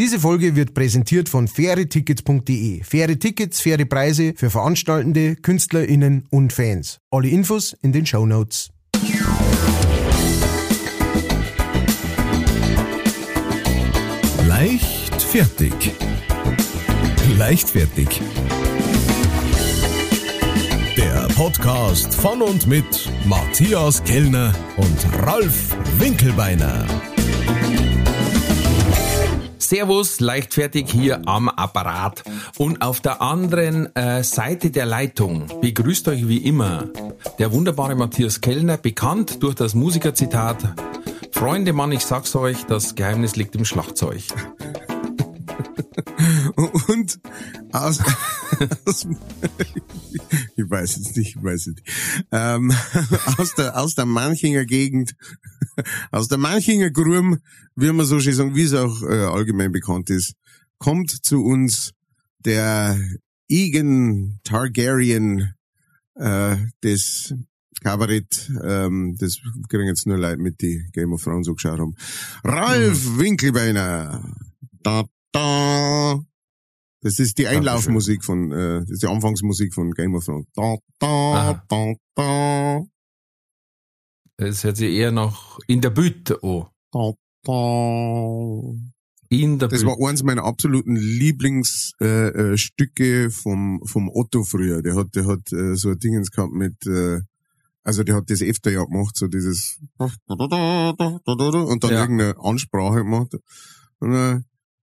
Diese Folge wird präsentiert von fairetickets.de. Faire Tickets, faire Preise für Veranstaltende, KünstlerInnen und Fans. Alle Infos in den Show Notes. Leicht fertig. Der Podcast von und mit Matthias Kellner und Ralf Winkelbeiner. Servus, leichtfertig hier am Apparat. Und auf der anderen äh, Seite der Leitung begrüßt euch wie immer der wunderbare Matthias Kellner, bekannt durch das Musikerzitat Freunde, Mann, ich sag's euch, das Geheimnis liegt im Schlagzeug. Und aus, aus ich weiß es nicht, ich weiß es nicht. Ähm, aus der aus der Manchinger Gegend, aus der Manchinger Grum, wie man so schön sagen, wie es auch äh, allgemein bekannt ist, kommt zu uns der Igen Targaryen äh, des Kabarett, ähm, das kriegen jetzt nur Leute mit, die Game of Thrones so geschaut haben. Ralf mhm. Winkelbeiner. Da, da. Das ist die Einlaufmusik von, äh, das ist die Anfangsmusik von Game of Thrones. Da, da, da, da. Das hört sich eher noch in der Bütte an. Da, da. In der das Bütte. war eins meiner absoluten Lieblingsstücke äh, äh, Stücke vom, vom Otto früher. Der hat, der hat äh, so ein Dingens gehabt mit, äh, also der hat das öfter ja gemacht, so dieses und dann ja. irgendeine Ansprache gemacht. Und, äh,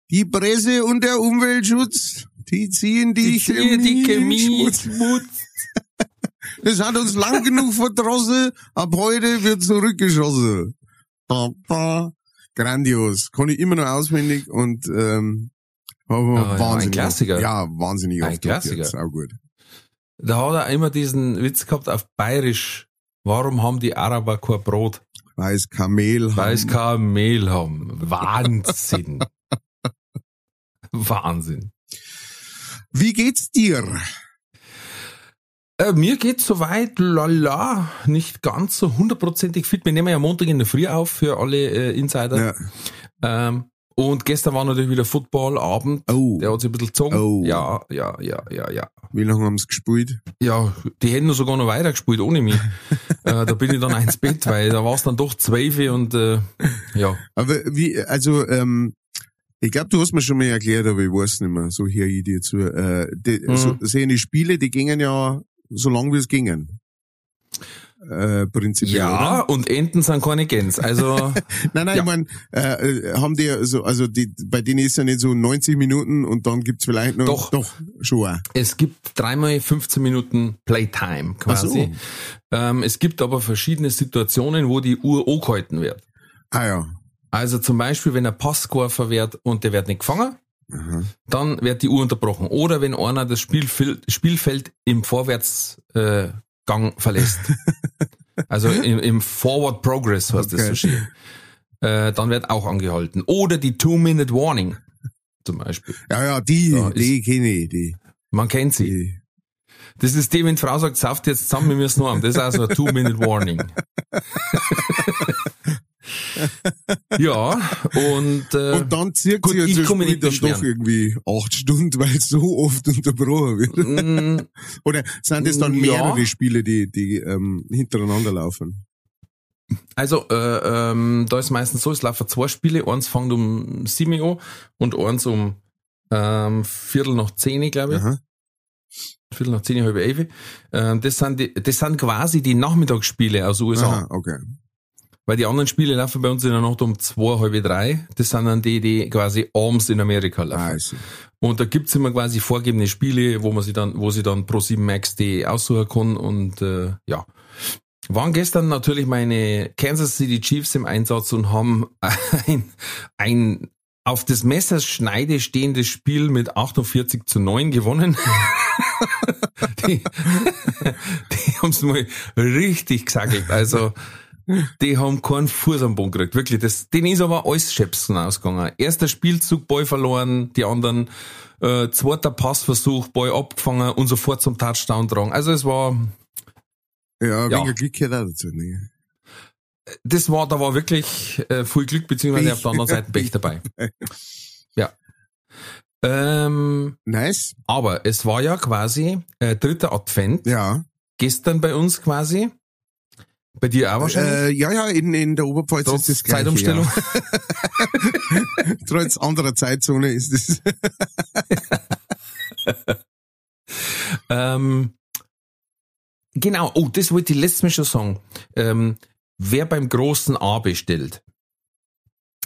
die Presse und der Umweltschutz, die ziehen die, die Chemie, die Chemie Das hat uns lang genug verdrossen, ab heute wird zurückgeschossen. Da. Grandios. Kann ich immer noch auswendig und ähm, aber oh, wahnsinnig. Ja, ein Klassiker. Ja, wahnsinnig. Ein Klassiker. Jetzt. Auch gut. Da hat er immer diesen Witz gehabt auf Bayerisch. Warum haben die Araber kein Brot? Weil es Kamel haben. Weil es Kamel haben. Wahnsinn. Wahnsinn. Wie geht's dir? Äh, mir geht's soweit, lala, nicht ganz so hundertprozentig fit. Wir nehmen ja Montag in der Früh auf für alle äh, Insider. Ja. Ähm, und gestern war natürlich wieder Footballabend. Oh. Der hat sich ein bisschen gezogen. Oh. Ja, ja, ja, ja, ja. Wie lange haben sie gespielt? Ja, die hätten sogar noch weiter gespielt ohne mich. äh, da bin ich dann ins Bett, weil da war es dann doch zwölf und äh, ja. Aber wie, also ähm, ich glaube, du hast mir schon mal erklärt, aber ich weiß nicht mehr. So hier ich dir zu. Äh, die, mhm. so, sehen die Spiele, die gingen ja so lang wie es gingen äh, prinzipiell. Ja, oder? und Enten sind keine Gänse. Also nein, nein, ja. ich meine, äh, haben die so, also die, bei denen ist ja nicht so 90 Minuten und dann gibt's vielleicht noch doch, doch schon. Es gibt dreimal 15 Minuten Playtime quasi. So. Ähm, es gibt aber verschiedene Situationen, wo die Uhr angehalten wird. Ah ja. Also zum Beispiel, wenn ein Passgeworfen wird und der wird nicht gefangen, Aha. dann wird die Uhr unterbrochen. Oder wenn einer das Spielfeld, Spielfeld im Vorwärts äh, verlässt. also im, im Forward Progress heißt okay. das so schön. Äh, dann wird auch angehalten. Oder die Two-Minute Warning zum Beispiel. Ja, ja, die, da die kenne ich, die. Man kennt sie. Die. Das ist die, wenn die Frau sagt, sauft jetzt zusammen, wir müssen haben. Das ist also ein Two-Minute Warning. ja, und, äh, und dann zieht gut, sie das Spiel dann doch irgendwie acht Stunden, weil es so oft unterbrochen wird. Mm, Oder sind es dann mehrere ja. Spiele, die, die ähm, hintereinander laufen? Also, äh, ähm, da ist meistens so, es laufen zwei Spiele, eins fängt um sieben Uhr und eins um ähm, Viertel nach zehn, glaube ich. Aha. Viertel nach zehn, halb elf. Ähm, das sind die, das sind quasi die Nachmittagsspiele aus USA. Aha, okay. Weil die anderen Spiele laufen bei uns in der Nacht um zwei, halb drei. Das sind dann die, die quasi abends in Amerika laufen. Ah, und da gibt's immer quasi vorgegebene Spiele, wo man sie dann, wo sie dann pro 7 Max die aussuchen kann und äh, ja. Waren gestern natürlich meine Kansas City Chiefs im Einsatz und haben ein, ein auf das Messerschneide stehendes Spiel mit 48 zu 9 gewonnen. die die haben es mal richtig gesagt. Also die haben keinen Fuß am Boden gekriegt. Wirklich, das, denen ist aber alles Schäpsen ausgegangen. Erster Spielzug, Ball verloren, die anderen, äh, zweiter Passversuch, Ball abgefangen und sofort zum Touchdown tragen. Also es war, ja, ja. weniger Glück gehört auch dazu, ne? Das war, da war wirklich äh, viel Glück, beziehungsweise auf der anderen Seite Pech dabei. Ja. Ähm, Nice. aber es war ja quasi äh, dritter Advent. Ja. Gestern bei uns quasi. Bei dir auch wahrscheinlich. Äh, ja, ja, in, in der Oberpfalz Trotz ist das gleiche, Zeitumstellung. Ja. Trotz anderer Zeitzone ist es. Ähm, genau, oh, das wollte ich letztes Mal schon sagen. Ähm, wer beim großen A bestellt,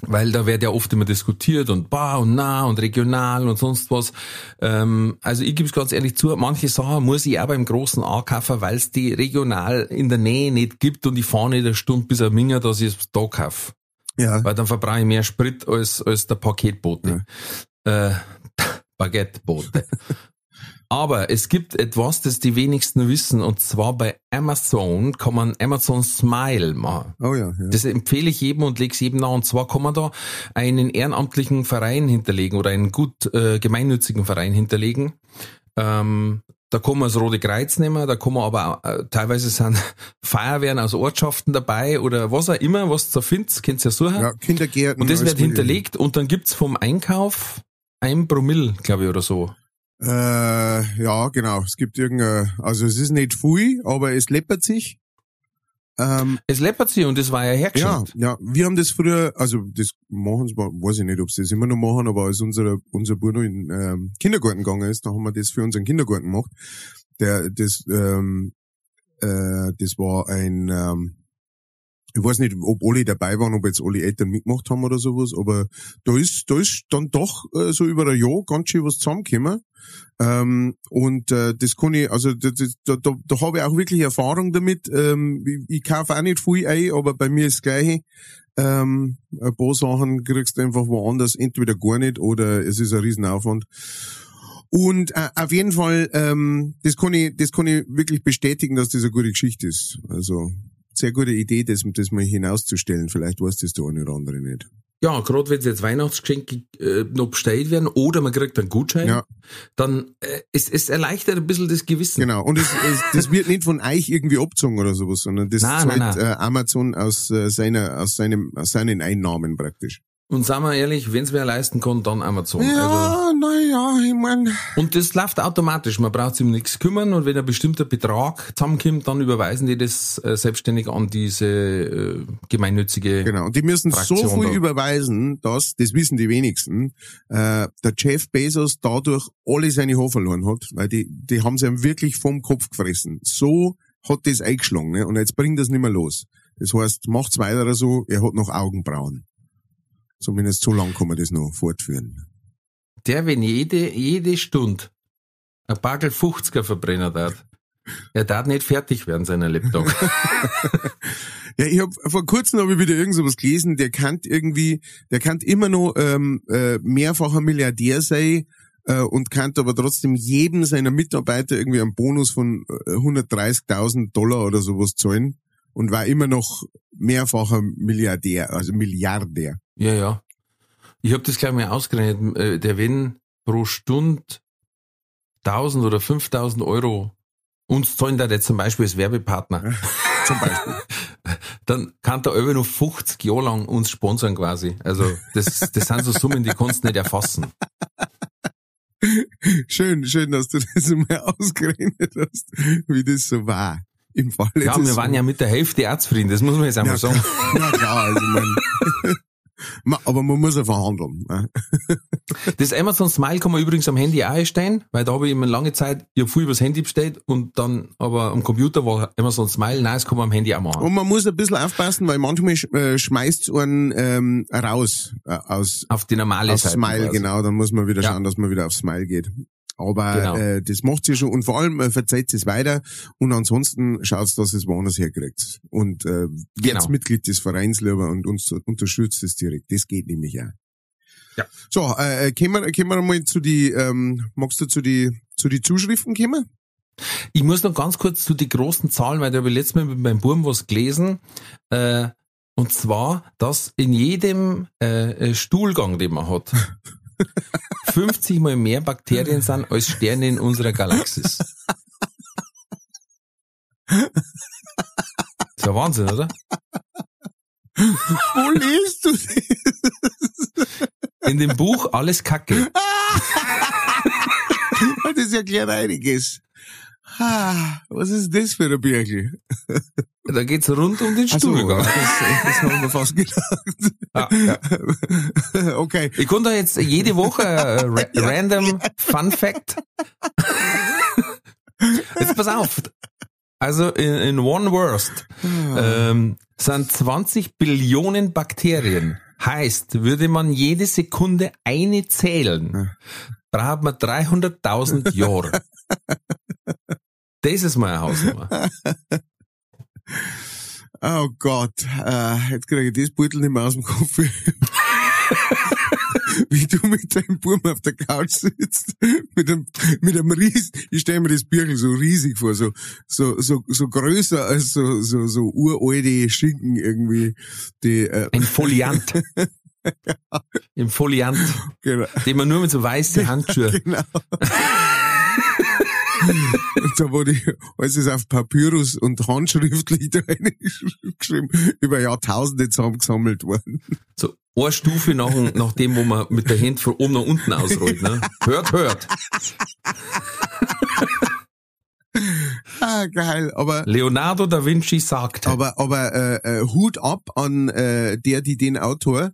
weil da wird ja oft immer diskutiert und bah und na und regional und sonst was. Ähm, also ich gebe es ganz ehrlich zu, manche Sachen muss ich auch beim großen A kaufen, weil es die regional in der Nähe nicht gibt und ich fahre nicht eine Stunde bis ein Minger, dass ich es da kaufe. Ja. Weil dann verbrauche ich mehr Sprit als, als der Paketbote. Äh, Baguettebote. Aber es gibt etwas, das die wenigsten wissen, und zwar bei Amazon kann man Amazon Smile machen. Oh ja, ja. Das empfehle ich jedem und lege es jedem nahe. Und zwar kann man da einen ehrenamtlichen Verein hinterlegen oder einen gut äh, gemeinnützigen Verein hinterlegen. Ähm, da kann man das Rote Kreuz nehmen, da kann man aber auch, äh, teilweise sind Feuerwehren aus Ortschaften dabei oder was auch immer, was du da findest, könnt ihr ja suchen. ja, Kindergärten. und das wird hinterlegt und dann gibt's vom Einkauf ein Promille, glaube ich, oder so. Äh, ja, genau. Es gibt irgendeine, also es ist nicht viel, aber es läppert sich. Ähm, Es läppert sich und das war ja ja, hergestellt. ja, wir haben das früher, also das machen sie, weiß ich nicht, ob sie das immer noch machen, aber als unser, unser Bruder in ähm, Kindergarten gegangen ist, da haben wir das für unseren Kindergarten gemacht. Der, das, ähm, äh, das war ein, ähm, ich weiß nicht, ob alle dabei waren, ob jetzt alle Eltern mitgemacht haben oder sowas, aber da ist, da ist dann doch äh, so über ein Jahr ganz schön was zusammengekommen. Ähm, und äh, das kann ich, also das, da, da, da habe ich auch wirklich Erfahrung damit. Ähm, ich, ich kaufe auch nicht viel ein, aber bei mir ist das Gleiche. Ähm, ein paar Sachen kriegst du einfach woanders, entweder gar nicht oder es ist ein Riesenaufwand. Und äh, auf jeden Fall, ähm, das kann ich, das kann ich wirklich bestätigen, dass das eine gute Geschichte ist. Also sehr gute Idee, das, das mal hinauszustellen. Vielleicht weiß das der eine oder andere nicht. Ja, gerade wenn jetzt Weihnachtsgeschenke äh, noch bestellt werden oder man kriegt einen Gutschein, Ja. dann äh, es, es erleichtert ein bisschen das Gewissen. Genau. Und es, es, das wird nicht von euch irgendwie abgezogen oder sowas, sondern das Nein, zahlt nein, Äh, Amazon aus äh, seiner, aus seinem, aus seinen Einnahmen praktisch. Und sagen wir ehrlich, wenn es wer leisten kann, dann Amazon. Also, Ja, naja, ich mein, und das läuft automatisch, man braucht sich um nichts kümmern und wenn ein bestimmter Betrag zusammenkommt, dann überweisen die das äh, selbstständig an diese äh, gemeinnützige genau. Und die müssen so Fraktion viel da. überweisen, dass, das wissen die wenigsten, äh, der Jeff Bezos dadurch alle seine Haare verloren hat, weil die, die haben sie ihm wirklich vom Kopf gefressen. So hat das eingeschlagen, ne? Und jetzt bringt das nicht mehr los. Das heißt, macht's weiter so, er hat noch Augenbrauen. Zumindest so lang kann man das noch fortführen. Der, wenn jede, jede Stunde ein Bagel 50er verbrennen darf, er darf nicht fertig werden, seiner Laptop. Ja, ich hab vor kurzem habe ich wieder irgend sowas gelesen, der kann irgendwie, der kann immer noch ähm, äh, mehrfacher Milliardär sein äh, und kann aber trotzdem jedem seiner Mitarbeiter irgendwie einen Bonus von äh, 130.000 Dollar oder sowas zahlen und war immer noch mehrfacher Milliardär, also Milliardär. ja, ja. Ich habe das gleich mal ausgerechnet. äh, Der wenn pro Stunde 1000 oder 5000 Euro uns zahlen da jetzt zum Beispiel als Werbepartner, Zum Beispiel. dann kann der Ölwe noch 50 Jahre lang uns sponsern quasi. Also das, das sind so Summen, die kannst du nicht erfassen. schön, schön, dass du das mal ausgerechnet hast, wie das so war. Im Fall Ja, wir waren ja mit der Hälfte auch zufrieden, das muss man jetzt einmal Ja, sagen. Na klar, also man, Ma- aber man muss ja verhandeln. ne? Das Amazon Smile kann man übrigens am Handy auch einstellen, weil da habe ich immer lange Zeit, ich habe viel übers Handy bestellt und dann aber am Computer war Amazon Smile, nein, das kann man am Handy auch machen. Und man muss ein bisschen aufpassen, weil manchmal sch- äh, schmeißt einen ähm, raus äh, aus, Auf die normale Seite. Smile, quasi. genau. Dann muss man wieder Ja. schauen, dass man wieder auf Smile geht. Aber Genau. äh, das macht sie schon und vor allem äh, verzeiht es weiter und ansonsten schaut dass es woanders herkriegt. Und äh, Genau. jetzt Mitglied des Vereins lieber und uns unterstützt es direkt. Das geht nämlich auch. Ja. So, äh, äh, kommen wir, kommen wir mal zu die, ähm, magst du zu die, zu die Zuschriften kommen? Ich muss noch ganz kurz zu die großen Zahlen, weil da habe ich letztes Mal mit meinem Buben was gelesen. Äh, und zwar, dass in jedem äh, äh, Stuhlgang, den man hat, 50 mal mehr Bakterien sind als Sterne in unserer Galaxis. ist ja Wahnsinn, oder? Wo liest du das? In dem Buch Alles Kacke. das klar einiges. Ah, was ist das für ein Birkel? Da geht's rund um den Ach so, das, das haben wir fast gedacht. Ah, ja. Okay. Ich konnte da jetzt jede Woche äh, ra random Fun Fact. Jetzt pass auf. Also in, in One Worst ähm, sind 20 Billionen Bakterien. Heißt, würde man jede Sekunde eine zählen, braucht man 300.000 Jahre. Das ist meine Hausnummer. Oh Gott, äh, jetzt kriege ich das Beutel nicht mehr aus dem Kopf. Wie du mit deinem Buben auf der Couch sitzt, mit einem, mit einem Ries, ich stelle mir das Birkel so riesig vor, so, so, so, so größer als so, so, so uralte Schinken irgendwie, die, äh, Ein Foliant. Im Foliant, genau, den man nur mit so weißen Handschuhen. genau. Und da wurde alles ist auf Papyrus und handschriftlich da geschrieben, über Jahrtausende zusammengesammelt worden. So eine Stufe nach, nach dem, wo man mit der Hand von oben nach unten ausrollt. Ne? Hört, hört. Ah, geil, aber Leonardo da Vinci sagte. Aber, aber äh, äh, Hut ab an äh, der, die den Autor.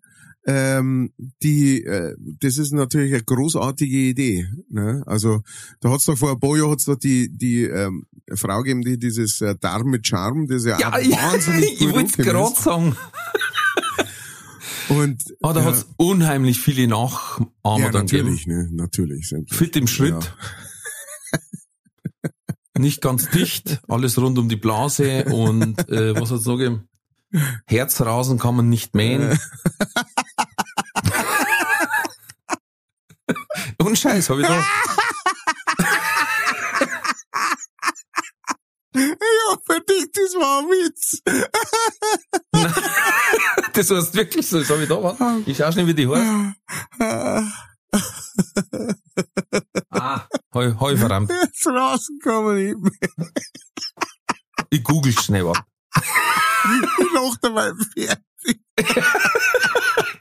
Ähm, die, äh, das ist natürlich eine großartige Idee. Ne? Also da hat's doch vor ein paar Jahren hat's doch die die ähm, Frau gegeben, die dieses äh, Darm mit Charme, das ja, ja, auch wahnsinnig ich gut wollte gerade sagen. Und Ah, da ja, hat's unheimlich viele Nachahmer ja, dann gegeben. natürlich, ne, natürlich. Fit im Schritt. Ja. Nicht ganz dicht, alles rund um die Blase und äh, was hat's noch gegeben? Herzrasen kann man nicht mähen. Und Scheiß, hab ich da. Ja, für dich, das war ein Witz. Das heißt wirklich so, das hab ich da. Warte. Ich schau schnell, wie die heißt. Ah, heu, heu verrammt. Jetzt man nicht mehr. Ich google schnell, warte. Ich lach dabei fertig.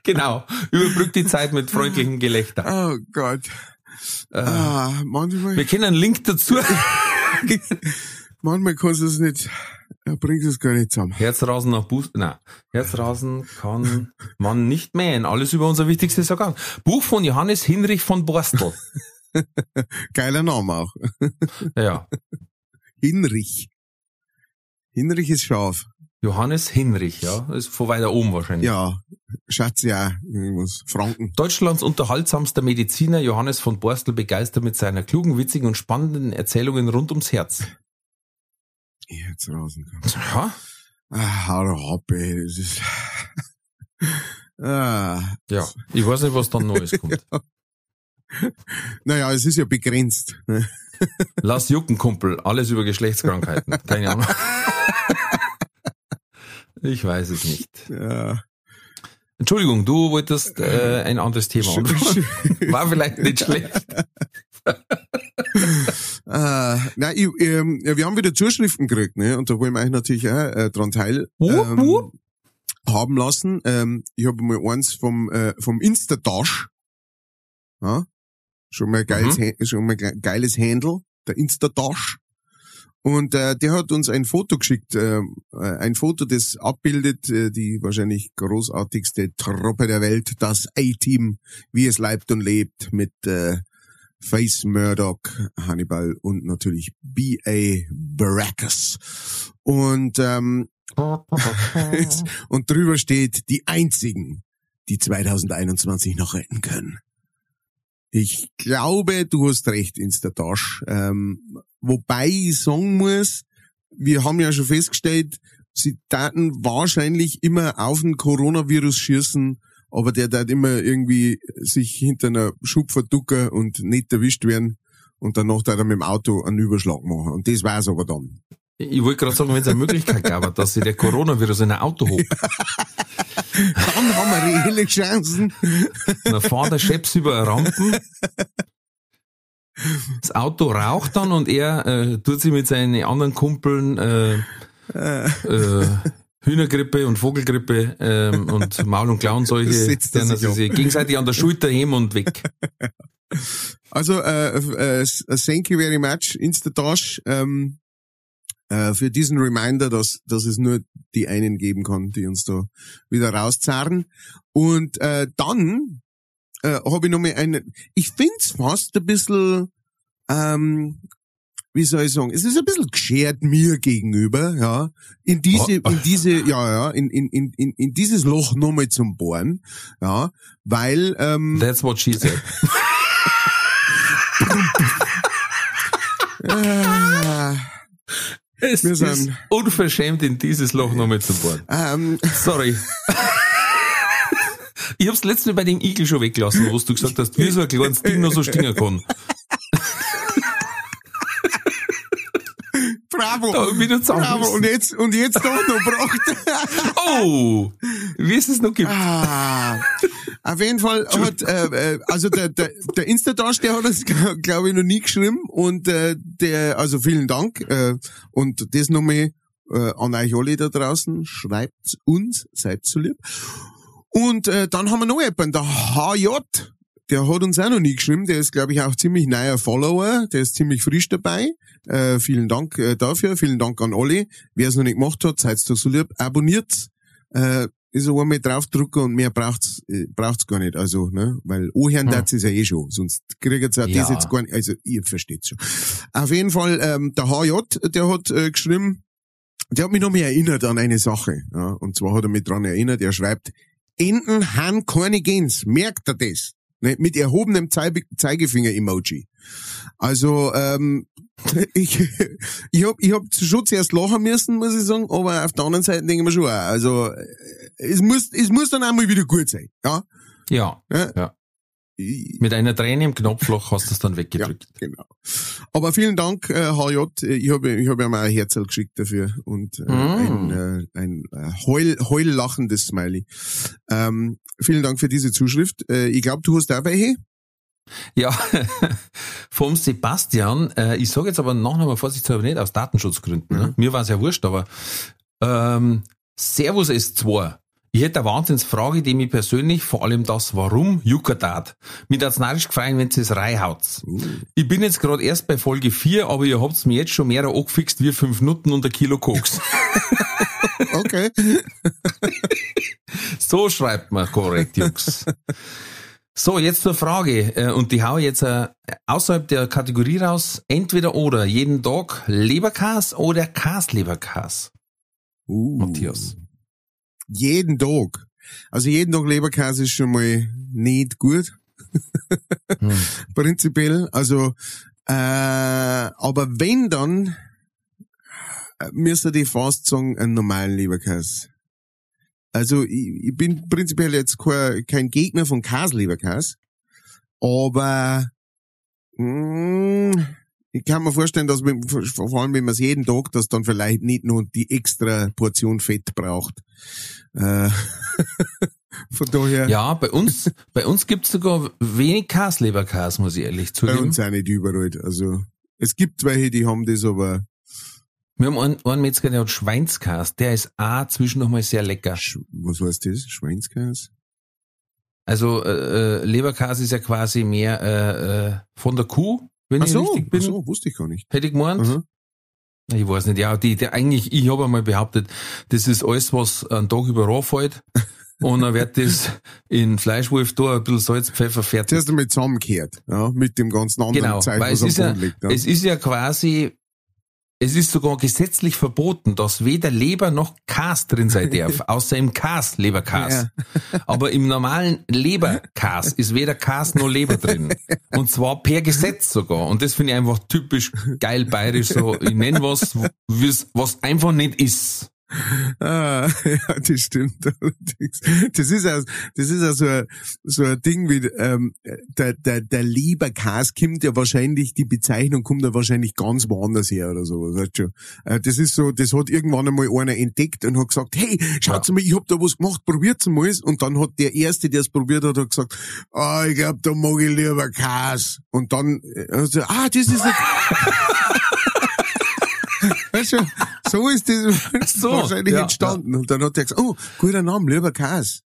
Genau. Überbrückt die Zeit mit freundlichem Gelächter. Oh Gott. Ah, manchmal, Wir kennen einen Link dazu. manchmal kannst du es nicht, ja, bringst es gar nicht zusammen. Herzrasen nach Buß, nein. Herzrasen kann man nicht mähen. Alles über unser wichtigstes Organ. Buch von Johannes Hinrich von Borstel. Geiler Name auch. Ja. Hinrich. Hinrich ist scharf. Johannes Hinrich, ja. Das ist von weiter oben wahrscheinlich. Ja, schätze ja, irgendwas. Franken. Deutschlands unterhaltsamster Mediziner Johannes von Borstel begeistert mit seiner klugen, witzigen und spannenden Erzählungen rund ums Herz. Jetzt draußen. Ja, Ah, hau ab, ey. Das ist, ah. ja. Ich weiß nicht, was dann Neues kommt. Naja, es ist ja begrenzt. ne? Lass jucken, Kumpel. Alles über Geschlechtskrankheiten. Keine Ahnung. Ich weiß es nicht. Ja. Entschuldigung, du wolltest äh, ein anderes Thema. War vielleicht nicht schlecht. Äh, nein, ich, ähm, ja, wir haben wieder Zuschriften gekriegt, ne? Und da wollen wir euch natürlich auch äh, dran teil ähm, wupp. haben lassen. Ähm, ich habe mal eins vom äh, vom Instadash. Ja? Schon mal geiles, Mhm. Schon mal ge- geiles Handle, der Instadash. Und äh, der hat uns ein Foto geschickt, äh, ein Foto, das abbildet äh, die wahrscheinlich großartigste Truppe der Welt, das A-Team, wie es leibt und lebt, mit äh, Face Murdoch, Hannibal und natürlich B.A. Baracus. Und, ähm, und drüber steht, die einzigen, die 2021 noch retten können. Ich glaube, du hast recht, Instatash. Ähm, wobei ich sagen muss, wir haben ja schon festgestellt, sie taten wahrscheinlich immer auf den Coronavirus schießen, aber der tat immer irgendwie sich hinter einer Schub verducken und nicht erwischt werden und danach tat er mit dem Auto einen Überschlag machen. Und das war's aber dann. Ich wollte gerade sagen, wenn es eine Möglichkeit gab, dass sich der Coronavirus in ein Auto holt, Dann haben wir reelle Chancen. dann fährt der Scheps über eine Rampen, das Auto raucht dann und er äh, tut sich mit seinen anderen Kumpeln äh, äh, Hühnergrippe und Vogelgrippe ähm, und Maul- und Klauenseuche, dann sie sich gegenseitig an der Schulter heben und weg. Also, äh, äh, äh, thank you very much, Instatosh, ähm, äh, für diesen Reminder, dass, dass es nur die einen geben kann, die uns da wieder rauszerren. Und äh, dann äh, habe ich noch mal eine, ich find's fast ein bisschen, ähm, wie soll ich sagen, es ist ein bisschen geschert mir gegenüber, ja, in diese, Oh. in diese, ja, ja, in, in, in, in, in dieses Loch nochmal zum Bohren, ja, weil, ähm, That's what she said. äh, Es Wir ist sind- unverschämt, in dieses Loch nochmal zu bohren. ähm, Sorry. Ich hab's letzte Mal bei dem Igel schon weggelassen, wo du gesagt hast, wie so ein kleines Ding noch so stingen kann. bravo, Da wieder bravo, und jetzt, und jetzt doch noch gebracht. Oh! Wie es es noch gibt. Ah, auf jeden Fall hat, äh, äh, also der, der, der Instadash, der hat das, glaube ich, noch nie geschrieben und äh, der, also vielen Dank äh, und das nochmal äh, an euch alle da draußen, schreibt uns, seid so lieb. Und äh, dann haben wir noch jemanden, der HJ, der hat uns auch noch nie geschrieben, der ist, glaube ich, auch ziemlich neuer Follower, der ist ziemlich frisch dabei. Äh, vielen Dank äh, dafür, vielen Dank an alle. Wer es noch nicht gemacht hat, seid doch so lieb, abonniert äh, ist einmal draufdrücken und mehr braucht's, äh, braucht's gar nicht. Also, ne, weil anhören Hm. es ja eh schon. Sonst kriegt ihr Ja. das jetzt gar nicht. Also, ihr versteht's schon. Auf jeden Fall, ähm, der HJ, der hat äh, geschrieben, der hat mich noch mal erinnert an eine Sache. Ja, und zwar hat er mich dran erinnert, er schreibt, Enten haben keine Gens. Merkt er das? Ne, mit erhobenem Zeige Zeigefinger-Emoji. Also, ähm, ich, ich hab, ich hab schon zuerst lachen müssen, muss ich sagen, aber auf der anderen Seite denke ich mir schon, auch, also, äh, es muss, es muss dann einmal wieder gut sein, ja? Ja. Ja. Ja. Mit einer Träne im Knopfloch hast du es dann weggedrückt. Genau. Aber vielen Dank, äh, HJ. Ich habe ich hab ja mal ein Herzl geschickt dafür und äh, Mm. ein, äh, ein äh, heul, heullachendes Smiley. Ähm, vielen Dank für diese Zuschrift. Äh, ich glaube, du hast auch welche. Ja, vom Sebastian, äh, ich sage jetzt aber noch einmal vorsichtshalber nicht aus Datenschutzgründen. Ne? Mir war es ja wurscht, aber ähm, Servus S2. Ich hätte eine Wahnsinnsfrage, die mich persönlich, vor allem das Warum, juckertat. Mir hat's narrisch gefallen, wenn es reinhaut. Ich bin jetzt gerade erst bei Folge 4, aber ihr habt's mir jetzt schon mehr angefixt wie fünf Nutten und ein Kilo Koks. Okay. So schreibt man korrekt, Jungs. So, jetzt zur Frage, äh, und die hau ich jetzt äh, außerhalb der Kategorie raus, entweder oder, jeden Tag Leberkas oder Kasleberkas. uh, Matthias. Jeden Tag. Also jeden Tag Leberkäse ist schon mal nicht gut. Hm. Prinzipiell. Also, äh, aber wenn dann, äh, müsste ich fast sagen, einen normalen Leberkäse. Also, ich, ich bin prinzipiell jetzt kein, kein Gegner von Käseleberkäse, aber mh, ich kann mir vorstellen, dass man, vor allem wenn man es jeden Tag, dass dann vielleicht nicht nur die extra Portion Fett braucht. Äh, von daher, Ja, bei uns, bei uns gibt's sogar wenig Kasleberkas, muss ich ehrlich bei zugeben. uns auch nicht überall. Also, es gibt welche, die haben das, aber Wir haben einen, einen Metzger, der hat Schweinskas, der ist auch zwischendurch mal sehr lecker. Sch was heißt das? Schweinskäse? Also äh, äh, Leberkas ist ja quasi mehr äh, äh, von der Kuh, wenn Ach ich so, richtig ach bin. so, wusste ich gar nicht. Hätte ich gemeint. Aha. Ich weiß nicht, ja, die, die eigentlich, ich habe einmal behauptet, das ist alles, was einen Tag über ranfällt. Und dann wird das in Fleischwolf da ein bisschen Salz, Pfeffer fertig. Zuerst einmal zusammengekehrt, ja, mit dem ganzen anderen Genau, Zeug, weil was es am ist, ja, Boden liegt. Ja. es ist ja quasi, es ist sogar gesetzlich verboten, dass weder Leber noch Kas drin sein darf, außer im Kas, Leberkas. Aber im normalen Leberkas ist weder Kas noch Leber drin. Und zwar per Gesetz sogar. Und das finde ich einfach typisch geil bayerisch so. Ich nenne was, was einfach nicht ist. Ah, ja, das stimmt. allerdings. Das ist ja, das ist ja so ein, so ein Ding wie, ähm, der, der, der Leberkäse kommt ja wahrscheinlich, die Bezeichnung kommt ja wahrscheinlich ganz woanders her oder so, weißt du. Äh, Das ist so, das hat irgendwann einmal einer entdeckt und hat gesagt, hey, schaut mal, ich hab da was gemacht, probiert's mal. Und dann hat der Erste, der es probiert hat, hat gesagt, ah, ich glaub, da mag ich lieber Käse. Und dann, also, ah, das ist ein Weißt du, so ist das so, wahrscheinlich ja, entstanden. Und dann hat er gesagt, oh, guter Name, lieber Käse.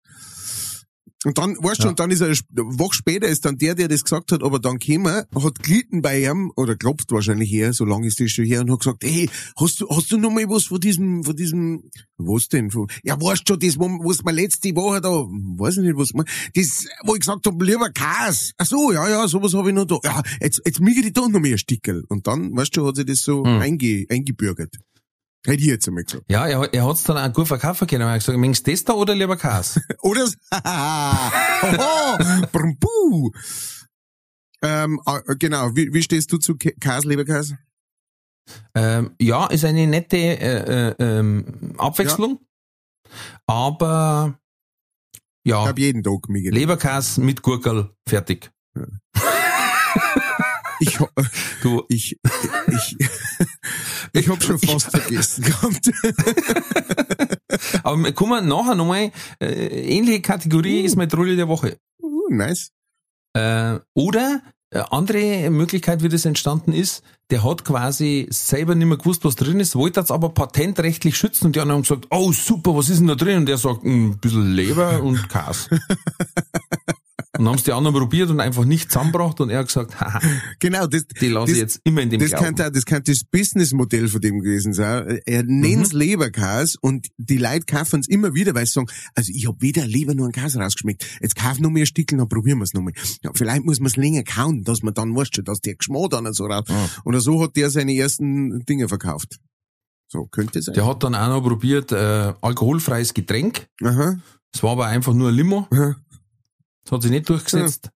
Und dann, weißt du, Ja. und dann ist er, eine Woche später ist dann der, der das gesagt hat, aber dann gekommen, hat glitten bei ihm, oder klopft wahrscheinlich her, so lange ist das schon her, und hat gesagt, hey, hast du, hast du noch mal was von diesem, von diesem, was denn, von, ja, weißt schon, das, was wir letzte Woche da, weiß ich nicht, was man, das, wo ich gesagt habe, lieber Kas. Ach so, ja, ja, sowas habe ich noch da. Ja, jetzt, jetzt miege ich da noch mehr ein Stickel. Und dann, weißt du, hat sich das so Hm. einge, eingebürgert. Hätte ich jetzt einmal gesagt. Ja, er, er hat's dann auch gut verkaufen können. Er hat gesagt, mengst das da oder lieber Kas? Oder? s- Hoho, brum. Ähm, ah, genau, wie, wie stehst du zu Ke- Käse, Leberkäse? ähm, ja, ist eine nette äh, äh, ähm, Abwechslung. Aber Ich ja, hab jeden Tag Miguel. Leberkas mit Gurkel, fertig. Ich, Du, ich, ich, ich hab schon fast vergessen gehabt. aber kommen wir nachher nochmal, äh, ähnliche Kategorie ist meine Trulle der Woche. Uh, nice. Äh, oder äh, andere Möglichkeit, wie das entstanden ist, der hat quasi selber nicht mehr gewusst, was drin ist, wollte das aber patentrechtlich schützen und die anderen haben gesagt, oh super, was ist denn da drin? Und der sagt, "Mm, ein bisschen Leber und Kas. und haben es die anderen probiert und einfach nicht zusammengebracht und er hat gesagt, haha, Genau, das, die lasse ich jetzt immer in dem das Glauben. könnte, auch- das könnte das Businessmodell von dem gewesen sein. Er nennt's Leberkäse und die Leute kaufen es immer wieder, weil sie sagen, also ich hab weder Leber noch einen Käse rausgeschmeckt. Jetzt kauf noch mehr Stickel, dann probieren wir's noch mal. Ja, vielleicht muss man es länger kauen, dass man dann weißt schon, dass der Geschmack dann so raus. Und so hat der seine ersten Dinge verkauft. So, könnte sein. Der hat dann auch noch probiert, äh, alkoholfreies Getränk. Aha. Es war aber einfach nur ein Limo. Aha. Das hat sich nicht durchgesetzt.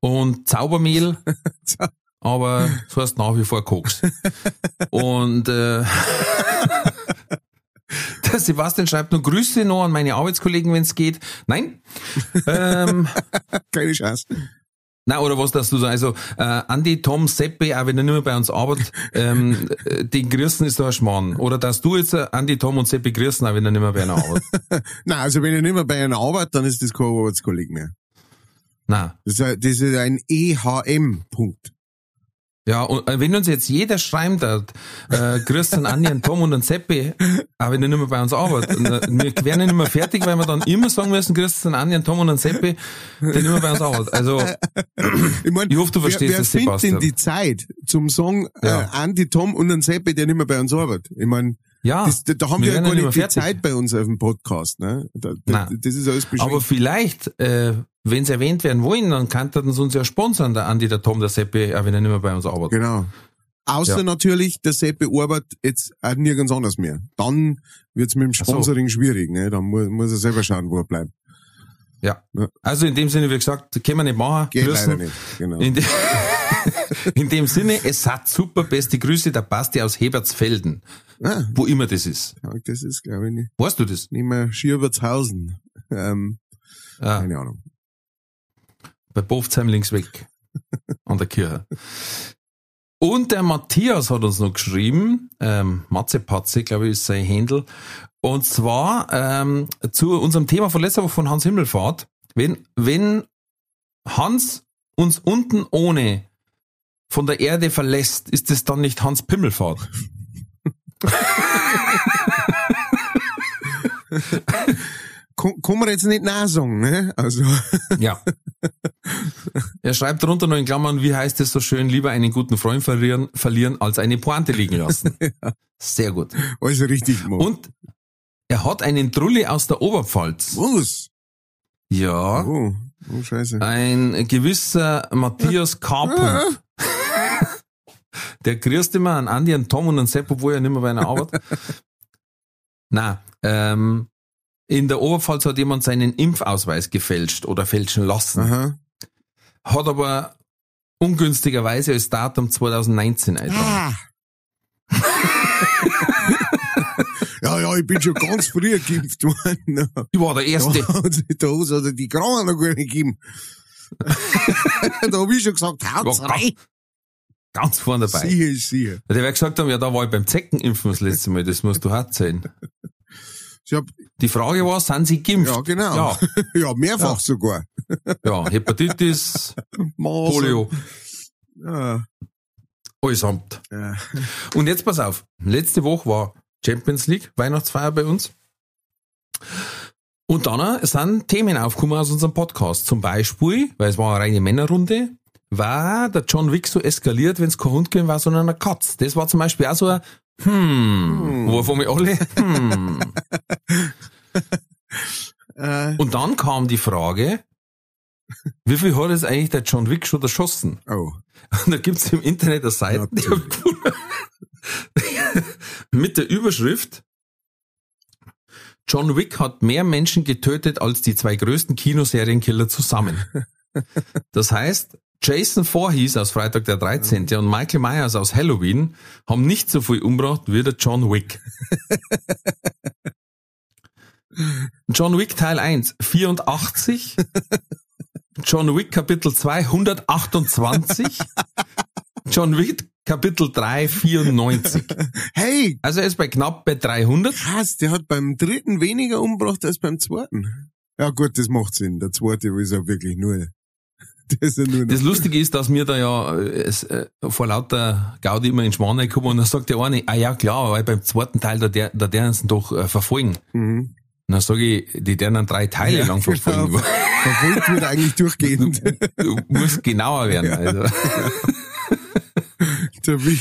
Und Zaubermehl. aber das heißt nach wie vor Koks. Und äh, der Sebastian schreibt nur Grüße noch an meine Arbeitskollegen, wenn es geht. Nein. Ähm, Keine Chance. na oder was das du so? Also äh, Andi, Tom, Seppi, auch wenn er nicht mehr bei uns arbeitet, ähm, äh, den grüßen ist da ein Schmarrn. Oder dass du jetzt äh, Andi, Tom und Seppi grüßen, auch wenn er nicht mehr bei einer arbeitet. Nein, also wenn er nicht mehr bei einer arbeitet, dann ist das kein Arbeitskollege mehr. Na. Das ist, ein- ein EHM-Punkt. Ja, und äh, wenn uns jetzt jeder schreibt, äh, grüßt an Andi, an Tom und an Seppi, auch wenn er nicht mehr bei uns arbeitet. Und, äh, wir werden nicht mehr fertig, weil wir dann immer sagen müssen, grüßt an Andi, an Tom und an Seppi, der nicht mehr bei uns arbeitet. Also, Ich, mein, Ich hoffe, du verstehst wer, wer das, findet Sebastian. denn die Zeit zum Song Ja. äh, Andy, Tom und ein Seppi, der nicht mehr bei uns arbeitet? Ich mein, ja, das, da, haben wir, ja gar nicht die fertig. Zeit bei uns auf dem Podcast. Ne? Da, da, Nein. das ist alles beschränkt. aber vielleicht, äh, wenn sie erwähnt werden wollen, dann könnten sie uns ja sponsern, der Andi, der Tom, der Seppi, auch wenn er nicht mehr bei uns arbeitet. Genau. Außer Ja. natürlich, der Seppi arbeitet jetzt auch nirgends anders mehr. Dann wird's mit dem Ach so. Sponsoring schwierig. Ne? Dann muss, muss er selber schauen, wo er bleibt. Ja. Ja. Also in dem Sinne, wie gesagt, können wir nicht machen. Geht Grüßen. leider nicht. Genau. In, de in dem Sinne, es hat super beste Grüße, der Basti aus Hebertsfelden, Ah, wo immer das ist. das ist, glaube ich, nicht, Weißt du das? nicht mehr Schierbertshausen. Ähm, Ah, keine Ahnung. Bei Bofzheim links weg. An der Kirche. Und der Matthias hat uns noch geschrieben, ähm, Matze Patze, glaube ich, ist sein Händel. Und zwar ähm, zu unserem Thema von letzter Woche von Hans Himmelfahrt. Wenn, wenn Hans uns unten ohne von der Erde verlässt, ist es dann nicht Hans Pimmelfahrt? Kann, man jetzt nicht nachsagen, ne? Also, Ja. Er schreibt drunter noch in Klammern, wie heißt es so schön, lieber einen guten Freund verlieren, verlieren als eine Pointe liegen lassen. Sehr gut. alles richtig gemacht. Und er hat einen Trulli aus der Oberpfalz. Was? Ja. Oh, oh scheiße. Ein gewisser Matthias K. Der grüßt immer an Andi, an Tom und an Sepp, obwohl er nicht mehr bei einer Arbeit. Na, ähm, in der Oberpfalz hat jemand seinen Impfausweis gefälscht oder fälschen lassen. Aha. Hat aber ungünstigerweise als Datum 2019 eingetragen. Ah. ja, ja, ich bin schon ganz früh geimpft worden. Ich war der Erste. Da da hat die Kranen noch gar nicht gegeben. da hab ich schon gesagt, haut's rein. Ganz vorne dabei. Siehe siehe. Der wird gesagt haben, ja, da war ich beim Zeckenimpfen das letzte Mal, das musst du hart sein. Ich hab, Die Frage war, sind sie geimpft? ja, genau. Ja, Ja, mehrfach Ja. sogar. ja, Hepatitis, Masern. Polio, Ja, allesamt. ja. Und jetzt pass auf, letzte Woche war Champions League, Weihnachtsfeier bei uns. Und dann sind Themen aufgekommen aus unserem Podcast. Zum Beispiel, weil es war eine reine Männerrunde, war der John Wick so eskaliert, wenn es kein Hund gewesen war, sondern eine Katz. Das war zum Beispiel auch so ein Hm, wo von mir alle Hm. Und dann kam die Frage, wie viel hat jetzt eigentlich der John Wick schon erschossen? oh. Und da gibt's im Internet eine Seite, mit der Überschrift John Wick hat mehr Menschen getötet als die zwei größten Kinosерienkiller zusammen. Das heißt, Jason Voorhees aus Freitag der 13. und Michael Myers aus Halloween haben nicht so viel umgebracht wie der John Wick. John Wick Teil 1 84, John Wick Kapitel 2 128, John Wick Kapitel 3 94. Hey, Also er ist bei knapp bei 300. krass, der hat beim dritten weniger umgebracht als beim zweiten. Ja gut, das macht Sinn. Der zweite ist ja wirklich nur, ja noch. Das Lustige ist, dass mir da ja äh, es, äh, vor lauter Gaudi immer in Schmarrn kommen und dann sagt der eine, ah ja klar, weil beim zweiten Teil, da der, da der uns doch äh, verfolgen. Mhm. Und dann sage ich, die werden dann drei Teile lang verfolgen. Genau. Verfolgt wird eigentlich durchgehend. Du musst genauer werden. Also. der Wick.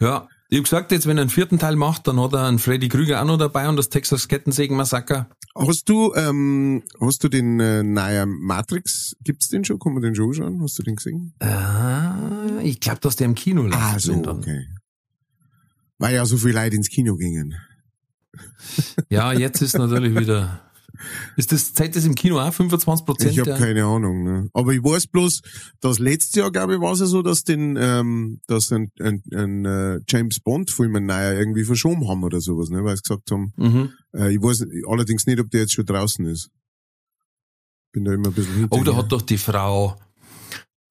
Ja, ich hab gesagt, jetzt wenn er einen vierten Teil macht, dann hat er einen Freddy Krüger auch noch dabei und das Texas Kettensägen Massaker. Hast du, ähm, hast du den äh, neuen Matrix, gibt's den schon? Kann man den schon anschauen? Hast du den gesehen? Ah, ich glaube, dass der im Kino läuft. Ah, so, okay. Weil ja so viele Leute ins Kino gingen. Ja, jetzt ist natürlich wieder. Ist das, zählt das im Kino auch 25 Prozent? Ich habe keine Ahnung. Ne? Aber ich weiß bloß, dass letztes Jahr, glaube ich, war es ja so, dass den, ähm, dass ein, ein, ein äh, James Bond Film ein neuer irgendwie verschoben haben oder sowas, ne? Weil sie gesagt haben, Mhm. äh, ich weiß allerdings nicht, ob der jetzt schon draußen ist. Bin da immer ein bisschen Oh, da hinterher. hat doch die Frau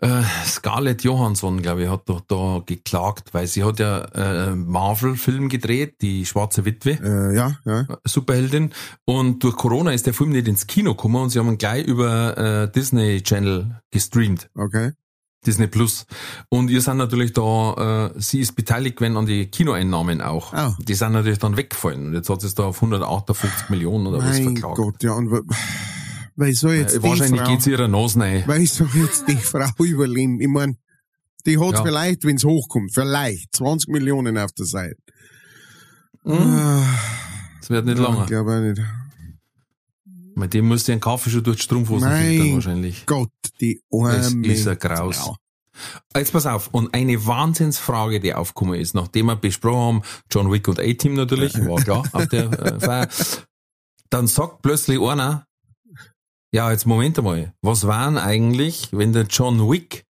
äh, Scarlett Johansson, glaube ich, hat doch da geklagt, weil sie hat ja äh, Marvel-Film gedreht, die Schwarze Witwe. äh, ja, ja. Superheldin. Und durch Corona ist der Film nicht ins Kino gekommen und sie haben ihn gleich über äh, Disney Channel gestreamt. Okay. Disney Plus. Und ihr sind natürlich da, äh, sie ist beteiligt gewesen an die Kinoeinnahmen auch. Ah. Die sind natürlich dann weggefallen. Und jetzt hat sie es da auf 158 Millionen oder was Mein verklagt. Gott, ja. Und weil soll jetzt die Wahrscheinlich Frau, geht's ihrer Nase rein. weil soll jetzt die Frau überleben? Ich mein, die hat Ja. vielleicht, wenn's hochkommt, vielleicht 20 Millionen auf der Seite. Hm, Das wird nicht Ja, lange. Ich glaube auch nicht. Mit dem musst du einen Kaffee schon durch die Strumpfhosen filtern wahrscheinlich. Gott, die arme. ist ein Graus. Ja. Jetzt pass auf, und eine Wahnsinnsfrage, die aufgekommen ist, nachdem wir besprochen haben, John Wick und A-Team natürlich, war klar, auf der äh, Feier. Dann sagt plötzlich einer, ja, jetzt Moment einmal, was waren eigentlich, wenn der John Wick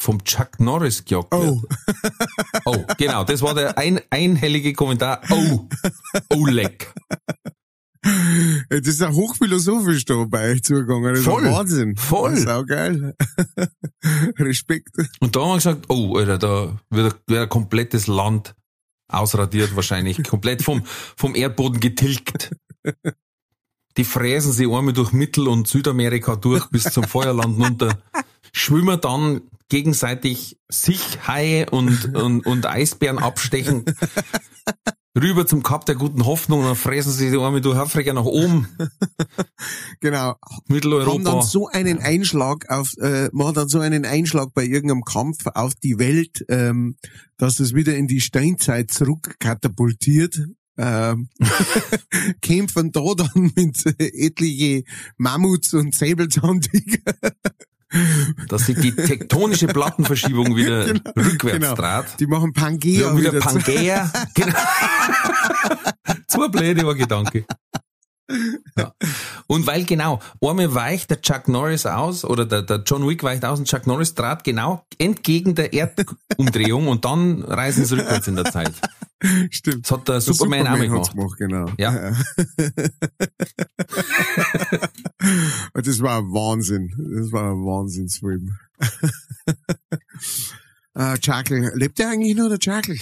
vom Chuck Norris gejagt wird? Oh, Oh, genau, das war der ein, einhellige Kommentar. Oh, oh leck. das ist ja hochphilosophisch da bei euch zugegangen. Das Voll. ist Wahnsinn. Voll. Das ist auch geil. Respekt. Und da haben wir gesagt, oh, Alter, da wird, ein- wird ein komplettes Land ausradiert wahrscheinlich, komplett vom, vom Erdboden getilgt. Die fräsen sie einmal durch Mittel- und Südamerika durch bis zum Feuerland runter, schwimmen dann gegenseitig sich Haie und, und, und Eisbären abstechen, rüber zum Kap der guten Hoffnung und dann fräsen sie die einmal durch Afrika nach oben, Genau. Haben Mitteleuropa. dann so einen Einschlag auf, äh, man hat dann so einen Einschlag bei irgendeinem Kampf auf die Welt, ähm, dass es wieder in die Steinzeit zurückkatapultiert. Ähm, kämpfen da dann mit etliche Mammuts und Säbelzahntiger. dass sich die tektonische Plattenverschiebung wieder Genau, rückwärts genau. dreht. Die machen Pangea haben wieder wieder. zu- Pangea. genau. Zwei blöde war Gedanke. Ja. Und weil genau, einmal weicht der Chuck Norris aus, oder der, der John Wick weicht aus und Chuck Norris trat genau entgegen der Erdumdrehung und dann reisen sie rückwärts in der Zeit. Stimmt. Das hat der, Superman, auch mal hat's gemacht. gemacht, genau. Ja. Und das war ein Wahnsinn. Das war ein Wahnsinnsfilm. äh, Jackal. Lebt der eigentlich noch, der Jackal?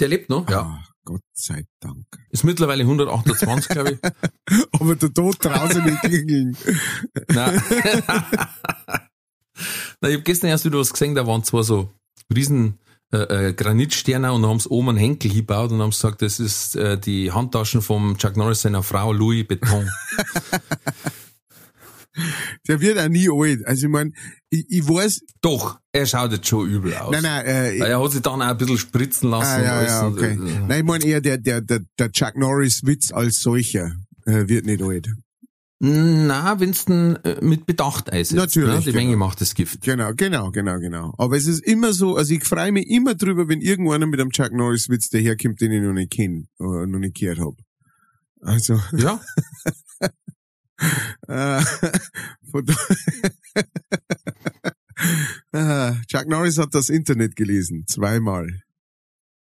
Der lebt noch, ja. Gott sei Dank. Ist mittlerweile 128, glaube ich. Aber der Tod draußen nicht klingeln. Nein. Na, ich habe gestern erst wieder was gesehen, da waren zwar so riesen äh, äh, Granitsterne und haben sie oben einen Henkel hingebaut und haben gesagt, das ist äh, die Handtaschen vom Chuck Norris seiner Frau Louis Beton. Der wird auch nie alt. Also ich mein, ich, ich weiß. Doch, er schaut jetzt schon übel aus. Nein, nein, äh, er hat sich dann auch ein bisschen spritzen lassen. Ah, ja, ja, okay. Und, äh, nein, ich meine eher der, der, der, der Chuck Norris Witz als solcher äh, wird nicht alt. Na, wenn's denn äh, mit Bedacht einsetzt. Natürlich. Ne? Die genau. Menge macht das Gift. Genau, genau, genau, genau. Aber es ist immer so, also ich freue mich immer drüber, wenn irgendeiner mit einem Chuck Norris Witz daherkommt, den ich noch nicht kenne, oder noch nicht gehört hab. Also. Ja. äh, Chuck Norris hat das Internet gelesen, zweimal.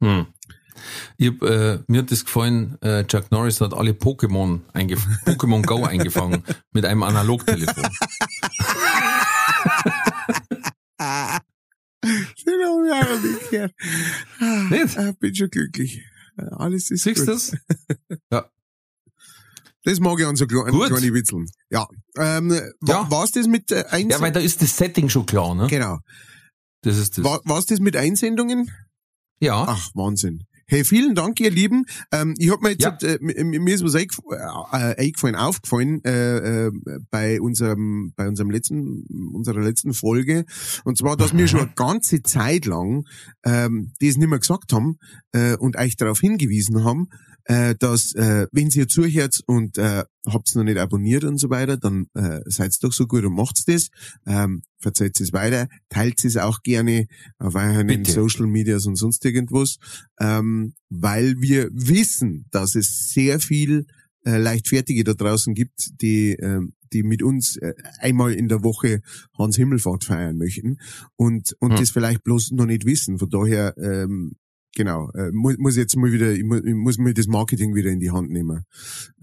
Hm. Ich hab, äh, mir hat das gefallen, äh, Chuck Norris hat alle Pokémon Pokémon Go eingefangen mit einem Analogtelefon. Ich. Ah, Bin schon glücklich. Alles ist Siehst gut. das? Ja. Das mag ich an so kleinen, Gut. kleine Witzeln. Ja. Ähm, Ja. ja. War's das mit äh, Ja, weil Einsendungen? da ist das Setting schon klar, ne? genau. Das ist das. War, war's das mit Einsendungen? Ja. Ach, Wahnsinn. Hey, vielen Dank, ihr Lieben. Ähm, ich hab mir jetzt, Ja. äh, mir mir ist was eingef äh, eingefallen, aufgefallen äh, äh, bei unserem, bei unserem letzten, unserer letzten Folge. Und zwar, dass wir Mhm. schon eine ganze Zeit lang ähm, das nicht mehr gesagt haben äh, und euch darauf hingewiesen haben, äh, dass äh, wenn ihr zuhört und äh, habt's noch nicht abonniert und so weiter, dann äh, seid doch so gut und macht's das. Ähm, verzeiht es weiter, teilt es auch gerne auf euren Bitte. Social Medias und sonst irgendwas, ähm, weil wir wissen, dass es sehr viel äh, Leichtfertige da draußen gibt, die ähm, die mit uns äh, einmal in der Woche Hans Himmelfahrt feiern möchten und und Hm. das vielleicht bloß noch nicht wissen. Von daher ähm, Genau, äh, muss, muss jetzt mal wieder, ich muss, ich muss mir das Marketing wieder in die Hand nehmen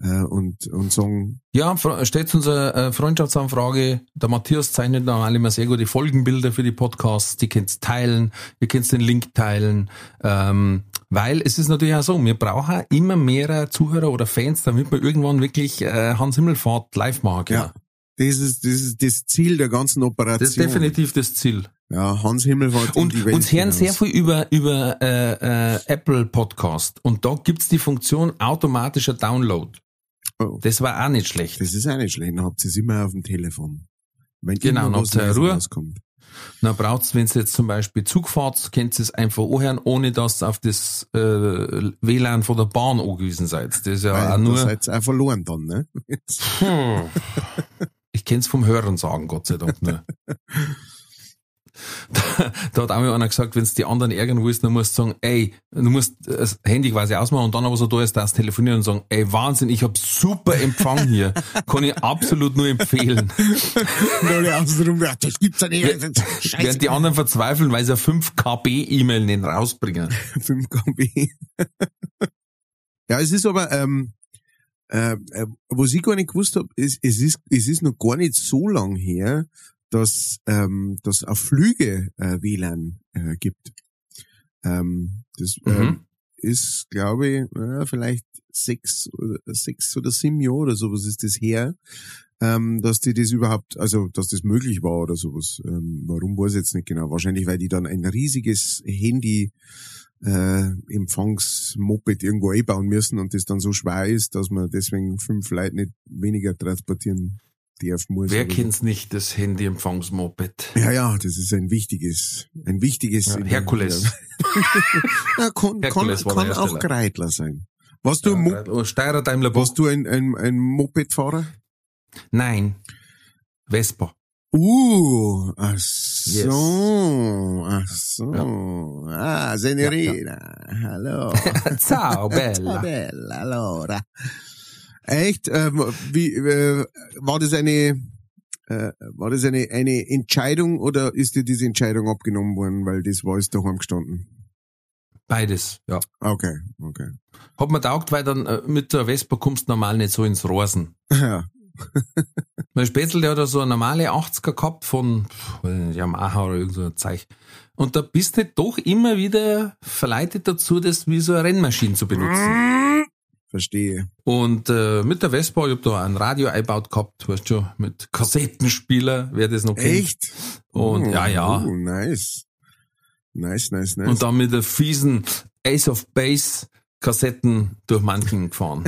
äh, und und sagen, Ja, stellt uns eine äh, Freundschaftsanfrage. Der Matthias zeichnet normal immer sehr gute Folgenbilder für die Podcasts. Die könnt teilen, ihr könnt den Link teilen. Ähm, weil es ist natürlich auch so, wir brauchen immer mehr Zuhörer oder Fans, damit wir irgendwann wirklich äh, Hans Himmelfahrt live machen. Ja, das ist das ist das Ziel der ganzen Operation. Das ist definitiv das Ziel. Ja, Hans Himmelfahrt Und die Welt uns hören sehr viel über, über äh, äh, Apple Podcast. Und da gibt's die Funktion automatischer Download. Oh, Das war auch nicht schlecht. das ist auch nicht schlecht. Dann habt ihr es immer auf dem Telefon. Wenn Genau, dann ihr Neues Ruhe. rauskommt. Na braucht's, wenn ihr jetzt zum Beispiel Zug fahrt, könnt ihr es einfach anhören, ohne dass ihr auf das äh, WLAN von der Bahn angewiesen seid. Das ist ja Weil auch nur. seid ihr auch verloren dann, ne? Hm. Ich kenn's vom Hören sagen, Gott sei Dank. Ne? Da, da hat auch mal einer gesagt, wenn's die anderen ärgern willst, dann musst du sagen, ey, du musst das Handy quasi ausmachen und dann aber so da ist, das telefonieren und sagen, ey, Wahnsinn, ich hab super Empfang hier. Kann ich absolut nur empfehlen. Ja, das gibt's ja nicht. Scheiße. Während die anderen verzweifeln, weil sie eine 5 KB E-Mail nicht rausbringen. 5 KB. ja, es ist aber, ähm, äh, äh, was ich gar nicht gewusst habe, ist, es ist, es ist noch gar nicht so lang her, dass, ähm, dass auf Flüge äh, WLAN äh, gibt. Ähm, das ähm, Mhm. ist, glaube ich, äh, vielleicht sechs oder sechs oder sieben Jahre oder sowas ist das her, ähm, dass die das überhaupt, also dass das möglich war oder sowas. Ähm, warum weiß ich jetzt nicht genau. Wahrscheinlich, weil die dann ein riesiges Handy äh, Empfangsmoped irgendwo einbauen müssen und das dann so schwer ist, dass man deswegen fünf Leute nicht weniger transportieren darf muss. Wer kennt's nicht, das Handy-Empfangsmoped? Ja, ja, das ist ein wichtiges, ein wichtiges. Ja, Herkules. Ja, kann, kann, Herkules kann auch. Kreidler sein. Warst du, ein Mo Ja, Steirer Daimler warst du ein, ein, ein Mopedfahrer? Nein. Vespa. Uh, ach so, ach so. Ah, Senorina, hallo. Ciao, Bella. Bella, allora. Echt? Ähm, wie, äh, war das eine, äh, war das eine, eine Entscheidung oder ist dir diese Entscheidung abgenommen worden, weil das war es daheim gestanden? Beides, ja. Okay, okay. Hat mir taugt, weil dann äh, mit der Vespa kommst du normal nicht so ins Rosen. Ja, Mein Spätzl, der hat ja so eine normale 80er gehabt von nicht, Yamaha oder irgend so ein Zeug. Und da bist du doch immer wieder verleitet dazu, das wie so eine Rennmaschine zu benutzen. verstehe. Und äh, mit der Vespa, ich hab da ein Radio eingebaut gehabt, weißt du schon, mit Kassettenspieler, wer das noch kennt. Echt? Und Oh, ja, ja. Oh, nice. Nice, nice, nice. Und dann mit der fiesen Ace of Base Kassetten durch manchen gefahren.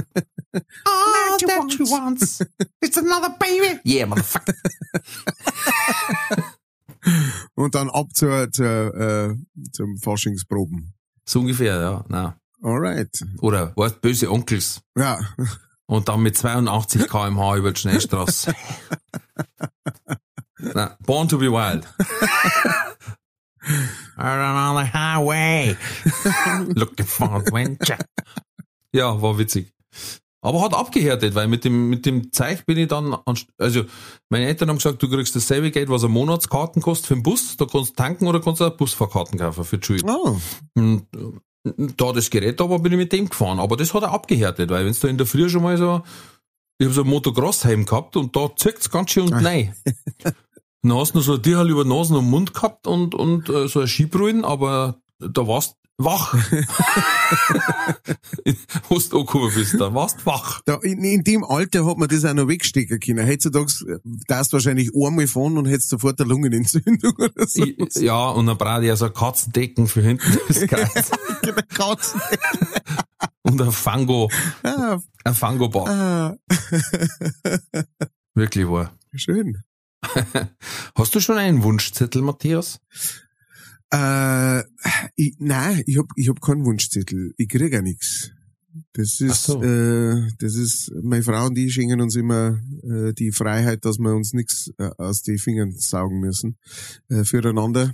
All that she wants. It's another baby. Yeah, motherfucker. Und dann ab zur, zur, äh, zum Faschingsproben. So ungefähr, ja. Na. Alright. Oder weißt, böse Onkels. Ja. Und dann mit 82 kmh über die Schnellstraße. Na, Born to be Wild. Out on the highway. Looking for adventure. Ja, war witzig. Aber hat abgehärtet, weil mit dem, mit dem Zeug bin ich dann, an, also, meine Eltern haben gesagt, du kriegst dasselbe Geld, was ein Monatskarten kostet für den Bus, da kannst du tanken oder kannst du auch Busfahrkarten kaufen für die Schule. Oh. Und da das Gerät war, bin ich mit dem gefahren. Aber das hat auch abgehärtet, weil wenn du da in der Früh schon mal so, ich habe so ein Motocross-Heim gehabt und da zirkt's ganz schön und nein. Dann hast du so ein Tierhall über Nasen und Mund gehabt und, und äh, so ein Skibrüllen, aber da warst wach. Wo du angekommen bist, da warst wach. Da, in, in dem Alter hat man das auch noch wegstecken können. Heutzutage darfst du wahrscheinlich einmal fahren und hättest sofort eine Lungenentzündung oder so. Ja, und dann brauche ich ja so ein Katzendecken für hinten das Kreuz. Katzen. und ein Fango, Ah, ein Fango-Bar. ah. Wirklich wahr. Schön. Hast du schon einen Wunschzettel, Matthias? Äh, ich, nein, ich hab, ich hab keinen Wunschzettel. Ich krieg ja nix. Das ist, so. äh, das ist, meine Frau und ich schenken uns immer äh, die Freiheit, dass wir uns nichts äh, aus den Fingern saugen müssen äh, füreinander.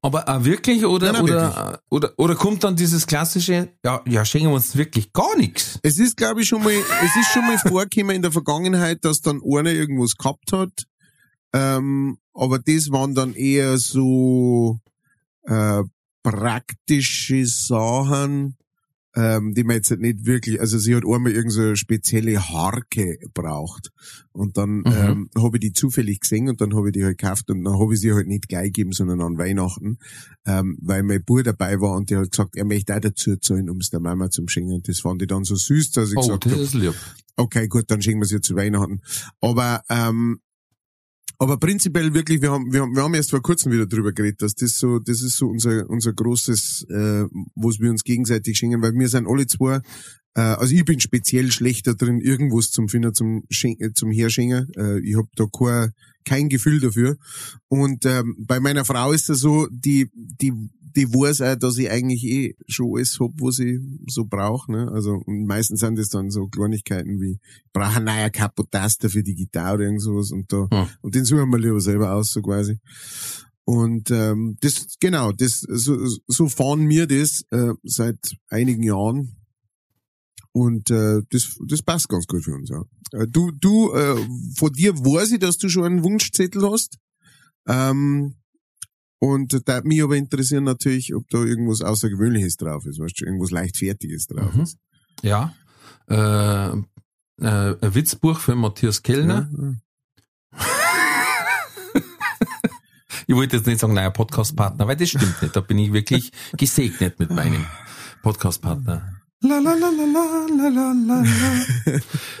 Aber auch wirklich oder, Nein, nein, oder, oder, oder kommt dann dieses klassische, ja, ja, schenken wir uns wirklich gar nichts? Es ist, glaube ich, schon mal, es ist schon mal vorgekommen in der Vergangenheit, dass dann einer irgendwas gehabt hat. Ähm, aber das waren dann eher so äh, praktische Sachen, ähm, die man jetzt halt nicht wirklich, also sie hat einmal irgend so eine spezielle Harke braucht. Und dann Mhm. ähm, habe ich die zufällig gesehen und dann habe ich die halt gekauft und dann habe ich sie halt nicht gleich gegeben, sondern an Weihnachten, ähm, weil mein Bruder dabei war und der hat gesagt, er möchte auch dazu zahlen, um es der Mama zu schenken. Und das fand ich dann so süß, dass ich Oh, gesagt habe, okay, gut, dann schenken wir sie zu Weihnachten. Aber ähm, aber prinzipiell wirklich, wir haben, wir haben, wir haben erst vor kurzem wieder drüber geredet, dass das so, das ist so unser, unser großes, äh, was wir uns gegenseitig schenken, weil wir sind alle zwei, äh, also ich bin speziell schlechter drin, irgendwas zum Finden, zum, Schen äh, zum Herschenken. Äh, ich habe da kein, kein Gefühl dafür. Und ähm, bei meiner Frau ist es so, die, die, die weiß auch, dass ich eigentlich eh schon alles hab, was ich so brauche. Ne? Also und meistens sind das dann so Kleinigkeiten wie, ich brauche einen neuen Kapotaster für die Gitarre oder irgend sowas und da, Hm. und den suchen wir lieber selber aus, so quasi. Und ähm, das, genau, das, so, so fahren wir das äh, seit einigen Jahren. Und äh, das, das passt ganz gut für uns, ja. Äh, Du, du, äh, von dir weiß ich, dass du schon einen Wunschzettel hast. Ähm, und da mich aber interessieren natürlich, ob da irgendwas Außergewöhnliches drauf ist, weißt du, irgendwas Leichtfertiges drauf mhm. ist. Ja. Äh, äh, ein Witzbuch für Matthias Kellner. Ja. ich wollte jetzt nicht sagen, neuer Podcastpartner, weil das stimmt nicht. Da bin ich wirklich gesegnet mit meinem Podcastpartner. La la la la la la la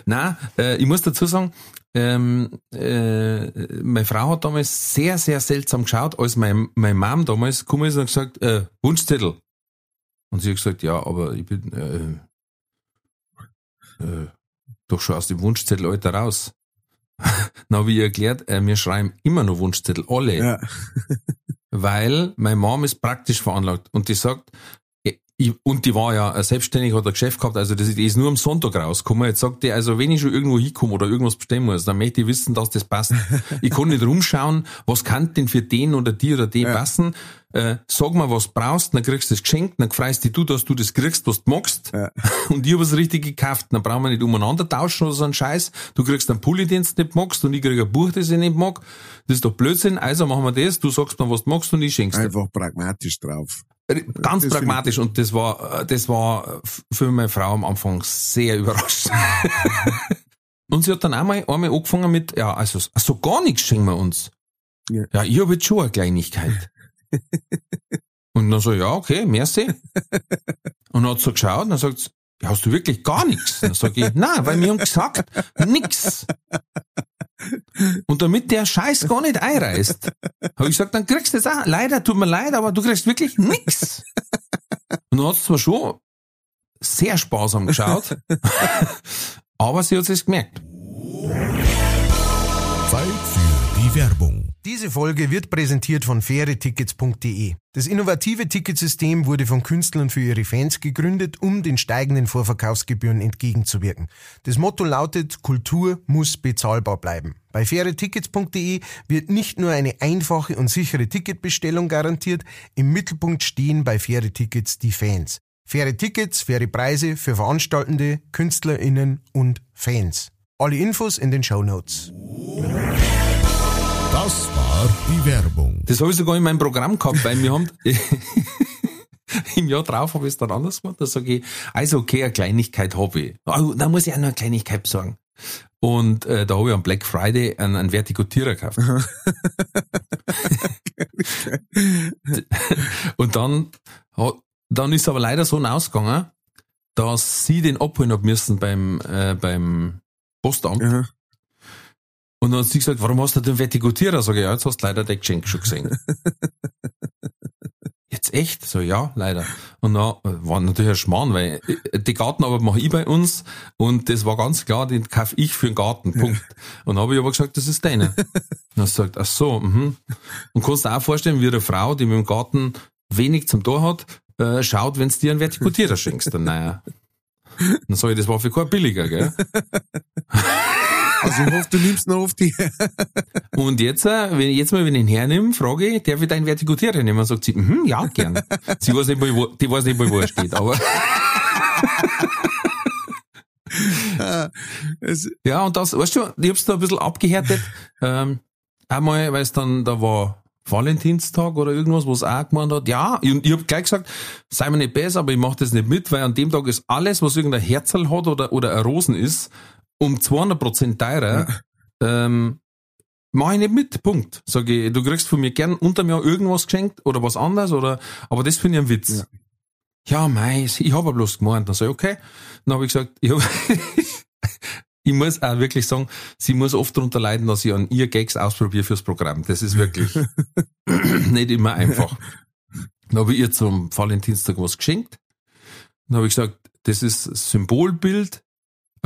la. Äh, ich muss dazu sagen, ähm, äh, meine Frau hat damals sehr, sehr seltsam geschaut, als mein, meine Mom damals gekommen ist und gesagt, äh, Wunschzettel. Und sie hat gesagt, ja, aber ich bin äh, äh, doch schon aus dem Wunschzettelalter raus. Dann habe ich ihr erklärt, äh, wir schreiben immer noch Wunschzettel, alle ja. weil meine Mom ist praktisch veranlagt und die sagt, und die war ja selbstständig, hat ein Geschäft gehabt, also das, ist nur am Sonntag rausgekommen. Jetzt sagt die, also wenn ich schon irgendwo hinkomme oder irgendwas bestellen muss, dann möchte ich wissen, dass das passt. ich kann nicht rumschauen, was kann denn für den oder die oder die Ja. passen. Äh, sag mal, was brauchst, dann kriegst du das geschenkt, dann freust dich du, dass du das kriegst, was du magst. Ja. Und ich habe es richtig gekauft. Dann brauchen wir nicht umeinander tauschen oder so einen Scheiß. Du kriegst einen Pulli, den du nicht magst, und ich krieg ein Buch, das ich nicht mag. Das ist doch Blödsinn. Also machen wir das. Du sagst mir, was du magst, und ich schenk's dir. Einfach pragmatisch drauf. Ganz Das pragmatisch und das war, äh, das war f- für meine Frau am Anfang sehr überrascht. und sie hat dann einmal, einmal angefangen mit, ja, also, so gar nichts schenken wir uns. Ja. Ja, ich habe jetzt schon eine Kleinigkeit. und dann so, ja, okay, merci. Und dann hat sie so geschaut und dann sagt sie, ja, hast du wirklich gar nichts? Dann sag ich, nein, weil wir haben gesagt, nix. Und damit der Scheiß gar nicht einreißt, habe ich gesagt, dann kriegst du das auch. Leider, tut mir leid, aber du kriegst wirklich nix. Und dann hat es zwar schon sehr sparsam geschaut, aber sie hat es gemerkt. Zeit für die Werbung. Diese Folge wird präsentiert von fairetickets.de. Das innovative Ticketsystem wurde von Künstlern für ihre Fans gegründet, um den steigenden Vorverkaufsgebühren entgegenzuwirken. Das Motto lautet, Kultur muss bezahlbar bleiben. Bei fairetickets.de wird nicht nur eine einfache und sichere Ticketbestellung garantiert, im Mittelpunkt stehen bei Faire Tickets die Fans. Faire Tickets, faire Preise für Veranstaltende, KünstlerInnen und Fans. Alle Infos in den Show Notes. Das war die Werbung. Das habe ich sogar in meinem Programm gehabt, weil wir haben im Jahr drauf habe ich es dann anders gemacht. Da sage ich, also okay, eine Kleinigkeit habe ich. Oh, da muss ich auch noch eine Kleinigkeit besorgen. Und äh, da habe ich am Black Friday einen, einen Vertikutierer gekauft. Und dann, dann ist aber leider so ausgegangen, dass sie den abholen haben müssen beim, äh, beim Postamt. Aha. Und dann hat sie gesagt, warum hast du den Vertikutierer? Sag ich, ja, jetzt hast du leider das Geschenk schon gesehen. Jetzt echt? So, ja, leider. Und dann äh, war natürlich ein Schmarrn, weil äh, die Gartenarbeit mache ich bei uns und das war ganz klar, den kaufe ich für den Garten, Punkt. Und dann habe ich aber gesagt, das ist deine. Und dann sie gesagt, ach so, mhm. Und kannst du dir auch vorstellen, wie eine Frau, die mit dem Garten wenig zum Tor hat, äh, schaut, wenn du dir einen Vertikutierer schenkst. Dann, naja. Dann sag ich, das war für kein billiger, gell? Also ich hoffe, du nimmst noch auf die. Und jetzt, äh, wenn ich jetzt mal, wenn ich ihn hernehme, frage ich, darf ich deinen Vertikutierer nehmen? Sagt sie, mhm, ja, gern. Sie weiß nicht, mal, wo, die weiß nicht mal, wo er steht, aber, ja, und das, weißt du, ich hab's da ein bisschen abgehärtet, ähm, einmal, weil es dann, da war Valentinstag oder irgendwas, wo es auch gemeint hat, ja, und ich hab gleich gesagt, sei mir nicht besser, aber ich mach das nicht mit, weil an dem Tag ist alles, was irgendein Herzl hat oder, oder ein Rosen ist, um 200 Prozent teurer, ähm, mach ich nicht mit, Punkt. Sag ich, du kriegst von mir gern unter mir irgendwas geschenkt oder was anderes, oder, aber das finde ich ein Witz. Ja, mei, ich habe bloß gemeint. Dann sag ich, okay. Dann habe ich gesagt, ich, hab, ich muss auch wirklich sagen, sie muss oft darunter leiden, dass ich an ihr Gags ausprobiere fürs Programm. Das ist wirklich nicht immer einfach. Dann habe ich ihr zum Valentinstag was geschenkt. Dann habe ich gesagt, das ist ein Symbolbild,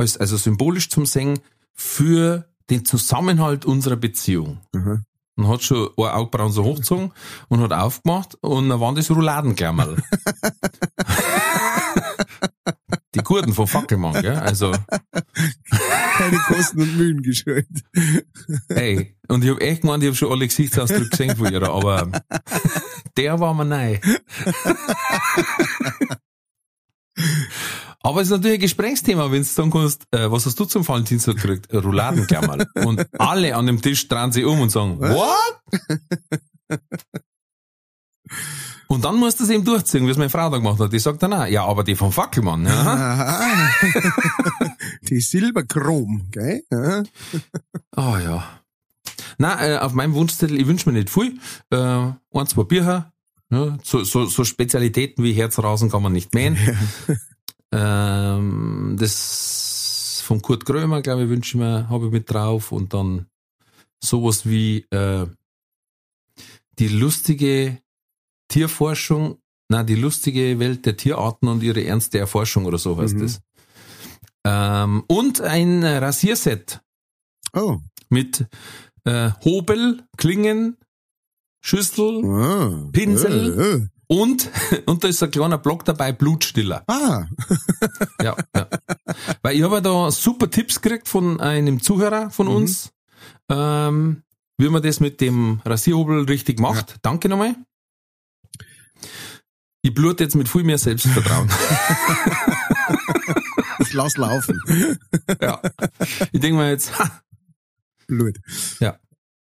als- also symbolisch zum Singen für den Zusammenhalt unserer Beziehung. Aha. Und hat schon ein Augenbrauen so hochgezogen und hat aufgemacht und dann waren das Rouladenglammerl. Die Gurten vom Fackelmann, gell? Also, keine Kosten und Mühen gescheut. ey. Und ich hab echt gemeint, ich hab schon alle Gesichtsausdrücke gesehen von ihr, aber der war mir neu. Aber es ist natürlich ein Gesprächsthema, wenn du sagen kannst, äh, was hast du zum Valentinstag gekriegt? Ein Rouladenglammerl. Und alle an dem Tisch drehen sich um und sagen, what? Und dann musst du es eben durchziehen, wie es meine Frau da gemacht hat. Die sagt dann auch, ja, aber die vom Fackelmann, ja. Die Silberchrom, gell? Ah ja. Na, äh, auf meinem Wunschzettel, ich wünsche mir nicht viel. Äh, ein, zwei Bier. Ja, so, so, so Spezialitäten wie Herzrasen kann man nicht mähen. ähm, das von Kurt Krömer, glaube ich, wünsche ich mir, habe ich mit drauf. Und dann sowas wie äh, die lustige Tierforschung, na die lustige Welt der Tierarten und ihre ernste Erforschung oder so heißt Mhm. das. Ähm, und ein Rasierset Oh. mit äh, Hobel, Klingen, Schüssel Ah. Pinsel. Und, und da ist ein kleiner Block dabei, Blutstiller. Ah. Ja, ja. Weil ich habe ja da super Tipps gekriegt von einem Zuhörer von Mhm. uns, ähm, wie man das mit dem Rasierhobel richtig macht. Danke nochmal. Ich blute jetzt mit viel mehr Selbstvertrauen. Ich lass laufen. ja. Ich denke mir jetzt, ha, Blut.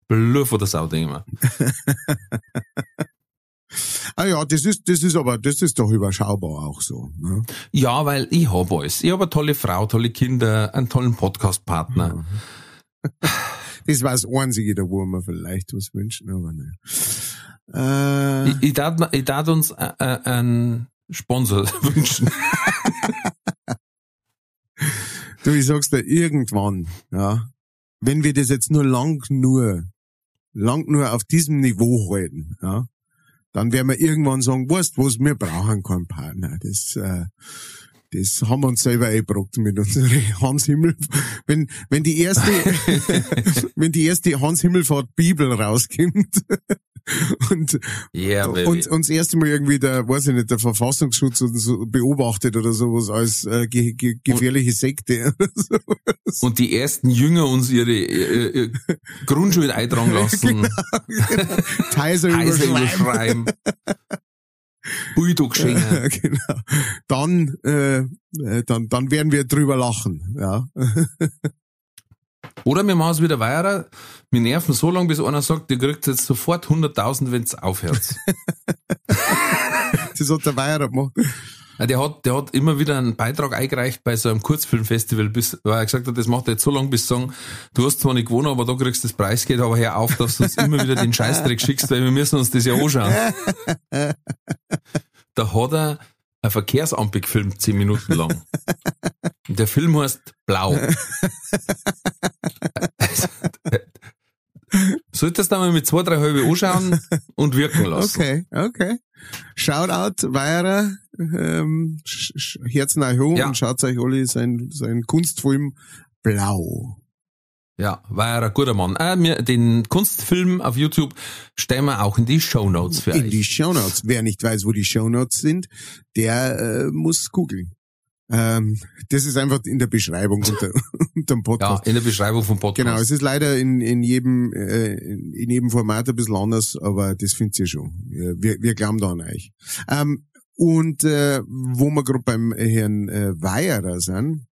Bluff oder Sau, denke ich mir. Ah ja, das ist, das ist aber, das ist doch überschaubar auch so. Ne? Ja, weil ich hab alles. Ich habe eine tolle Frau, tolle Kinder, einen tollen Podcast-Partner. Das war das einzige, da wo wir vielleicht was wünschen, aber ne. Äh, Ich, ich darf, ich darf uns äh, äh, einen Sponsor wünschen. du, ich sag's dir, irgendwann, ja, wenn wir das jetzt nur lang nur, lang nur auf diesem Niveau halten, ja, dann werden wir irgendwann sagen, weißt was, wir brauchen keinen Partner. Das, äh, das haben wir uns selber eingebrockt mit unserer Hans Himmel. Wenn, wenn die erste, wenn die erste Hans Himmelfahrt Bibel rauskommt und, Yeah, und, und das erste Mal irgendwie der, weiß ich nicht, der Verfassungsschutz oder so beobachtet oder sowas als äh, ge, ge, gefährliche Sekte oder so. Und die ersten Jünger uns ihre äh, äh, Grundschule eintragen lassen. Kaiser Kaiser überschreiben. überschreiben. Bulldog schenken. Ja, genau. Dann, äh, äh, dann, dann werden wir drüber lachen. Ja. Oder wir machen es wieder weiter. Wir nerven so lange, bis einer sagt, ihr kriegt jetzt sofort 100.000, wenn's aufhört. Das hat der Weiher gemacht. Der hat, der hat immer wieder einen Beitrag eingereicht bei so einem Kurzfilmfestival, bis, weil er gesagt hat, das macht er jetzt so lange, bis sagen, du hast zwar nicht gewonnen, aber da kriegst du das Preisgeld, aber hör auf, dass du uns immer wieder den Scheißdreck schickst, weil wir müssen uns das ja anschauen. Da hat er eine Verkehrsampel gefilmt, zehn Minuten lang. Und der Film heißt Blau. Solltest du mal mit zwei, drei halbe anschauen und wirken lassen. Okay, okay. Shoutout, Weiher, ähm, Herzen euch hoch Ja. und schaut euch alle sein, sein Kunstfilm Blau. Ja, war ja ein guter Mann. Äh, mir, den Kunstfilm auf YouTube stellen wir auch in die Shownotes für In euch. die Shownotes. Wer nicht weiß, wo die Shownotes sind, der äh, muss googeln. Ähm, das ist einfach in der Beschreibung unter, dem ja, Podcast. in der Beschreibung vom Podcast. Genau, es ist leider in, in jedem äh, in jedem Format ein bisschen anders, aber das findet ihr schon. Ja, Wir, wir glauben da an euch. Ähm, und äh, wo wir gerade beim Herrn äh, Weierer sind,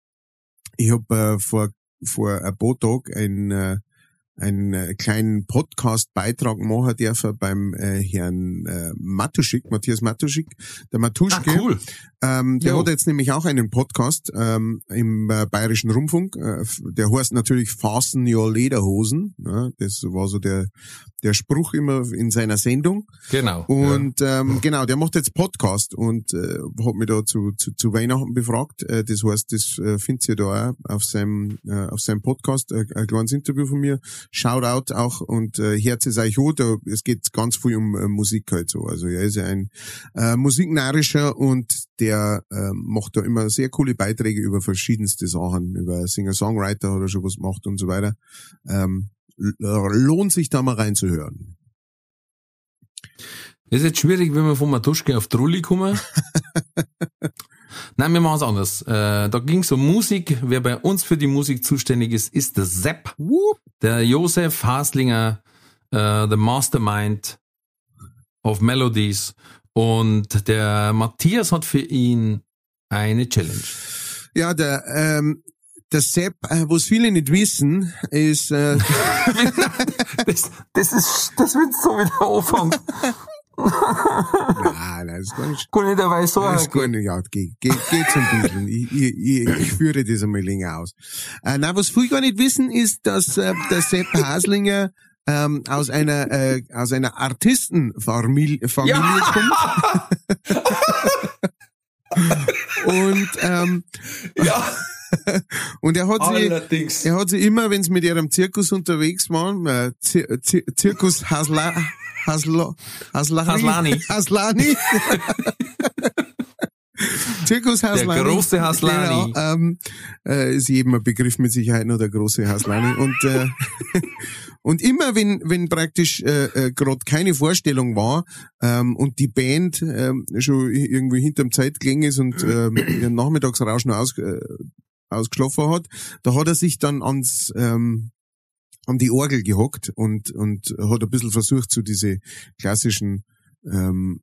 ich habe äh, vor vor ein paar Tagen ein äh, einen äh, kleinen Podcast-Beitrag machen dürfen beim äh, Herrn äh, Matuschik, Matthias Matuschik, der ah, Matuschke. cool. Ähm, der Jo. hat jetzt nämlich auch einen Podcast ähm, im äh, Bayerischen Rundfunk. Äh, der heißt natürlich Fasten Your Lederhosen. Ja, das war so der, der Spruch immer in seiner Sendung. Genau. Und ähm, genau, der macht jetzt Podcast und äh, hat mich da zu, zu, zu Weihnachten befragt. Äh, das heißt, das äh, findet ihr da auch auf seinem, äh, auf seinem Podcast. Äh, ein kleines Interview von mir. Shoutout auch und äh, Herz ist euch hoch. Da, es geht ganz viel um äh, Musik halt so. Also er ist ja ein äh, Musiknarischer und der äh, macht da immer sehr coole Beiträge über verschiedenste Sachen. Über Singer-Songwriter hat er schon was gemacht und so weiter. Ähm, lohnt sich da mal reinzuhören. Das ist jetzt schwierig, wenn wir von Matuschke auf Trulli kommen. Nein, wir machen es anders. Äh, da ging es um Musik. Wer bei uns für die Musik zuständig ist, ist der Sepp. Whoop. Der Josef Haslinger, äh, the Mastermind of Melodies. Und der Matthias hat für ihn eine Challenge. Ja, der, ähm, der Sepp, äh, was viele nicht wissen, ist, äh, Das, das ist, das wird so wieder anfangen. nein, nein, das ist gar nicht, Kann ich dabei so das ist gar nicht, ja, geht, geht, geht's ein bisschen. Ich, ich, ich, ich führe das einmal länger aus. Äh, nein, was viele gar nicht wissen, ist, dass äh, der Sepp Haslinger ähm, aus einer äh, aus einer Artistenfamilie Familie kommt. Und ähm, Ja, und er hat sie allerdings. Er hat sie immer, wenn sie mit ihrem Zirkus unterwegs waren, äh, Zir Zir Zirkus Hasla, Hasla, Haslani, Haslani. Haslani. Zirkus Haslani. große Haslani. Genau, ähm, äh, ist jedem ein Begriff mit Sicherheit nur der große Haslani. Und, äh, und immer, wenn, wenn praktisch äh, äh, gerade keine Vorstellung war ähm, und die Band ähm, schon irgendwie hinterm Zeitklingen ist und ähm, ihren Nachmittagsrauschen aus, äh, ausgeschlafen hat, da hat er sich dann ans ähm, an die Orgel gehockt und und hat ein bisschen versucht, so diese klassischen ähm,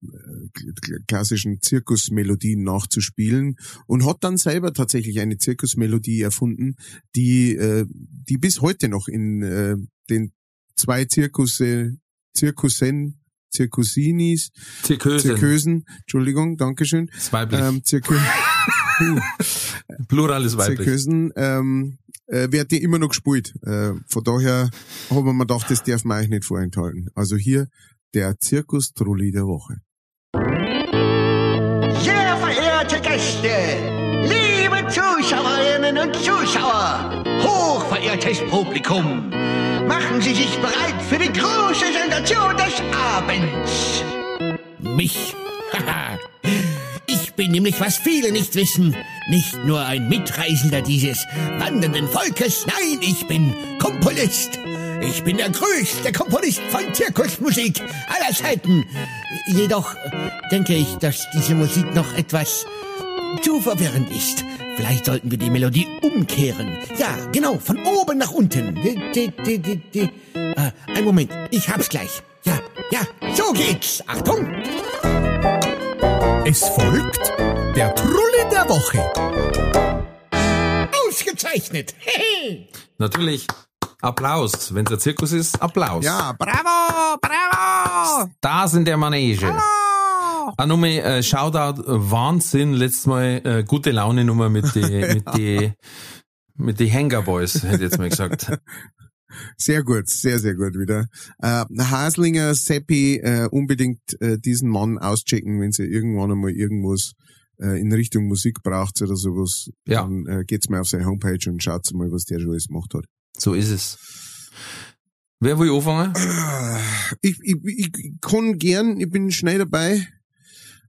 kl- klassischen Zirkusmelodien nachzuspielen und hat dann selber tatsächlich eine Zirkusmelodie erfunden, die äh, die bis heute noch in äh, den zwei Zirkusse Zirkussen Zirkusinis Zirkösen. Zirkösen Entschuldigung Dankeschön Ist weiblich. ähm, Zirkö Plural ist weiblich. Zirkösen ähm, äh, wird die immer noch gespielt. Äh, von daher haben wir mir gedacht, das darf man euch nicht vorenthalten. Also hier der Zirkus-Trulli der Woche. Verehrtes Publikum. Machen Sie sich bereit für die große Sensation des Abends. Mich? Haha. ich bin nämlich, was viele nicht wissen, nicht nur ein Mitreisender dieses wandernden Volkes, nein, ich bin Komponist. Ich bin der größte Komponist von Zirkusmusik aller Zeiten. Jedoch denke ich, dass diese Musik noch etwas zu verwirrend ist. Vielleicht sollten wir die Melodie umkehren. Ja, genau, von oben nach unten. Äh, ein Moment, ich hab's gleich. Ja, ja, so geht's. Achtung! Es folgt der Trulli der Woche. Ausgezeichnet. Hehe. Natürlich Applaus. Wenn es ein Zirkus ist, Applaus. Ja, Bravo, bravo. Da sind der Manege. Ah, nochmal, äh, Shoutout, äh, Wahnsinn, letztes Mal äh, gute Laune Nummer mit die, mit die, mit die Hanger Boys, hätte ich jetzt mal gesagt. Sehr gut, sehr, sehr gut wieder. Äh, Haslinger, Seppi, äh, unbedingt äh, diesen Mann auschecken, wenn sie irgendwann einmal irgendwas äh, in Richtung Musik braucht oder sowas. Ja. Dann äh, geht's mal auf seine Homepage und schaut mal, was der schon alles gemacht hat. So ist es. Wer will anfangen? Ich, ich, ich kann gern, ich bin schnell dabei.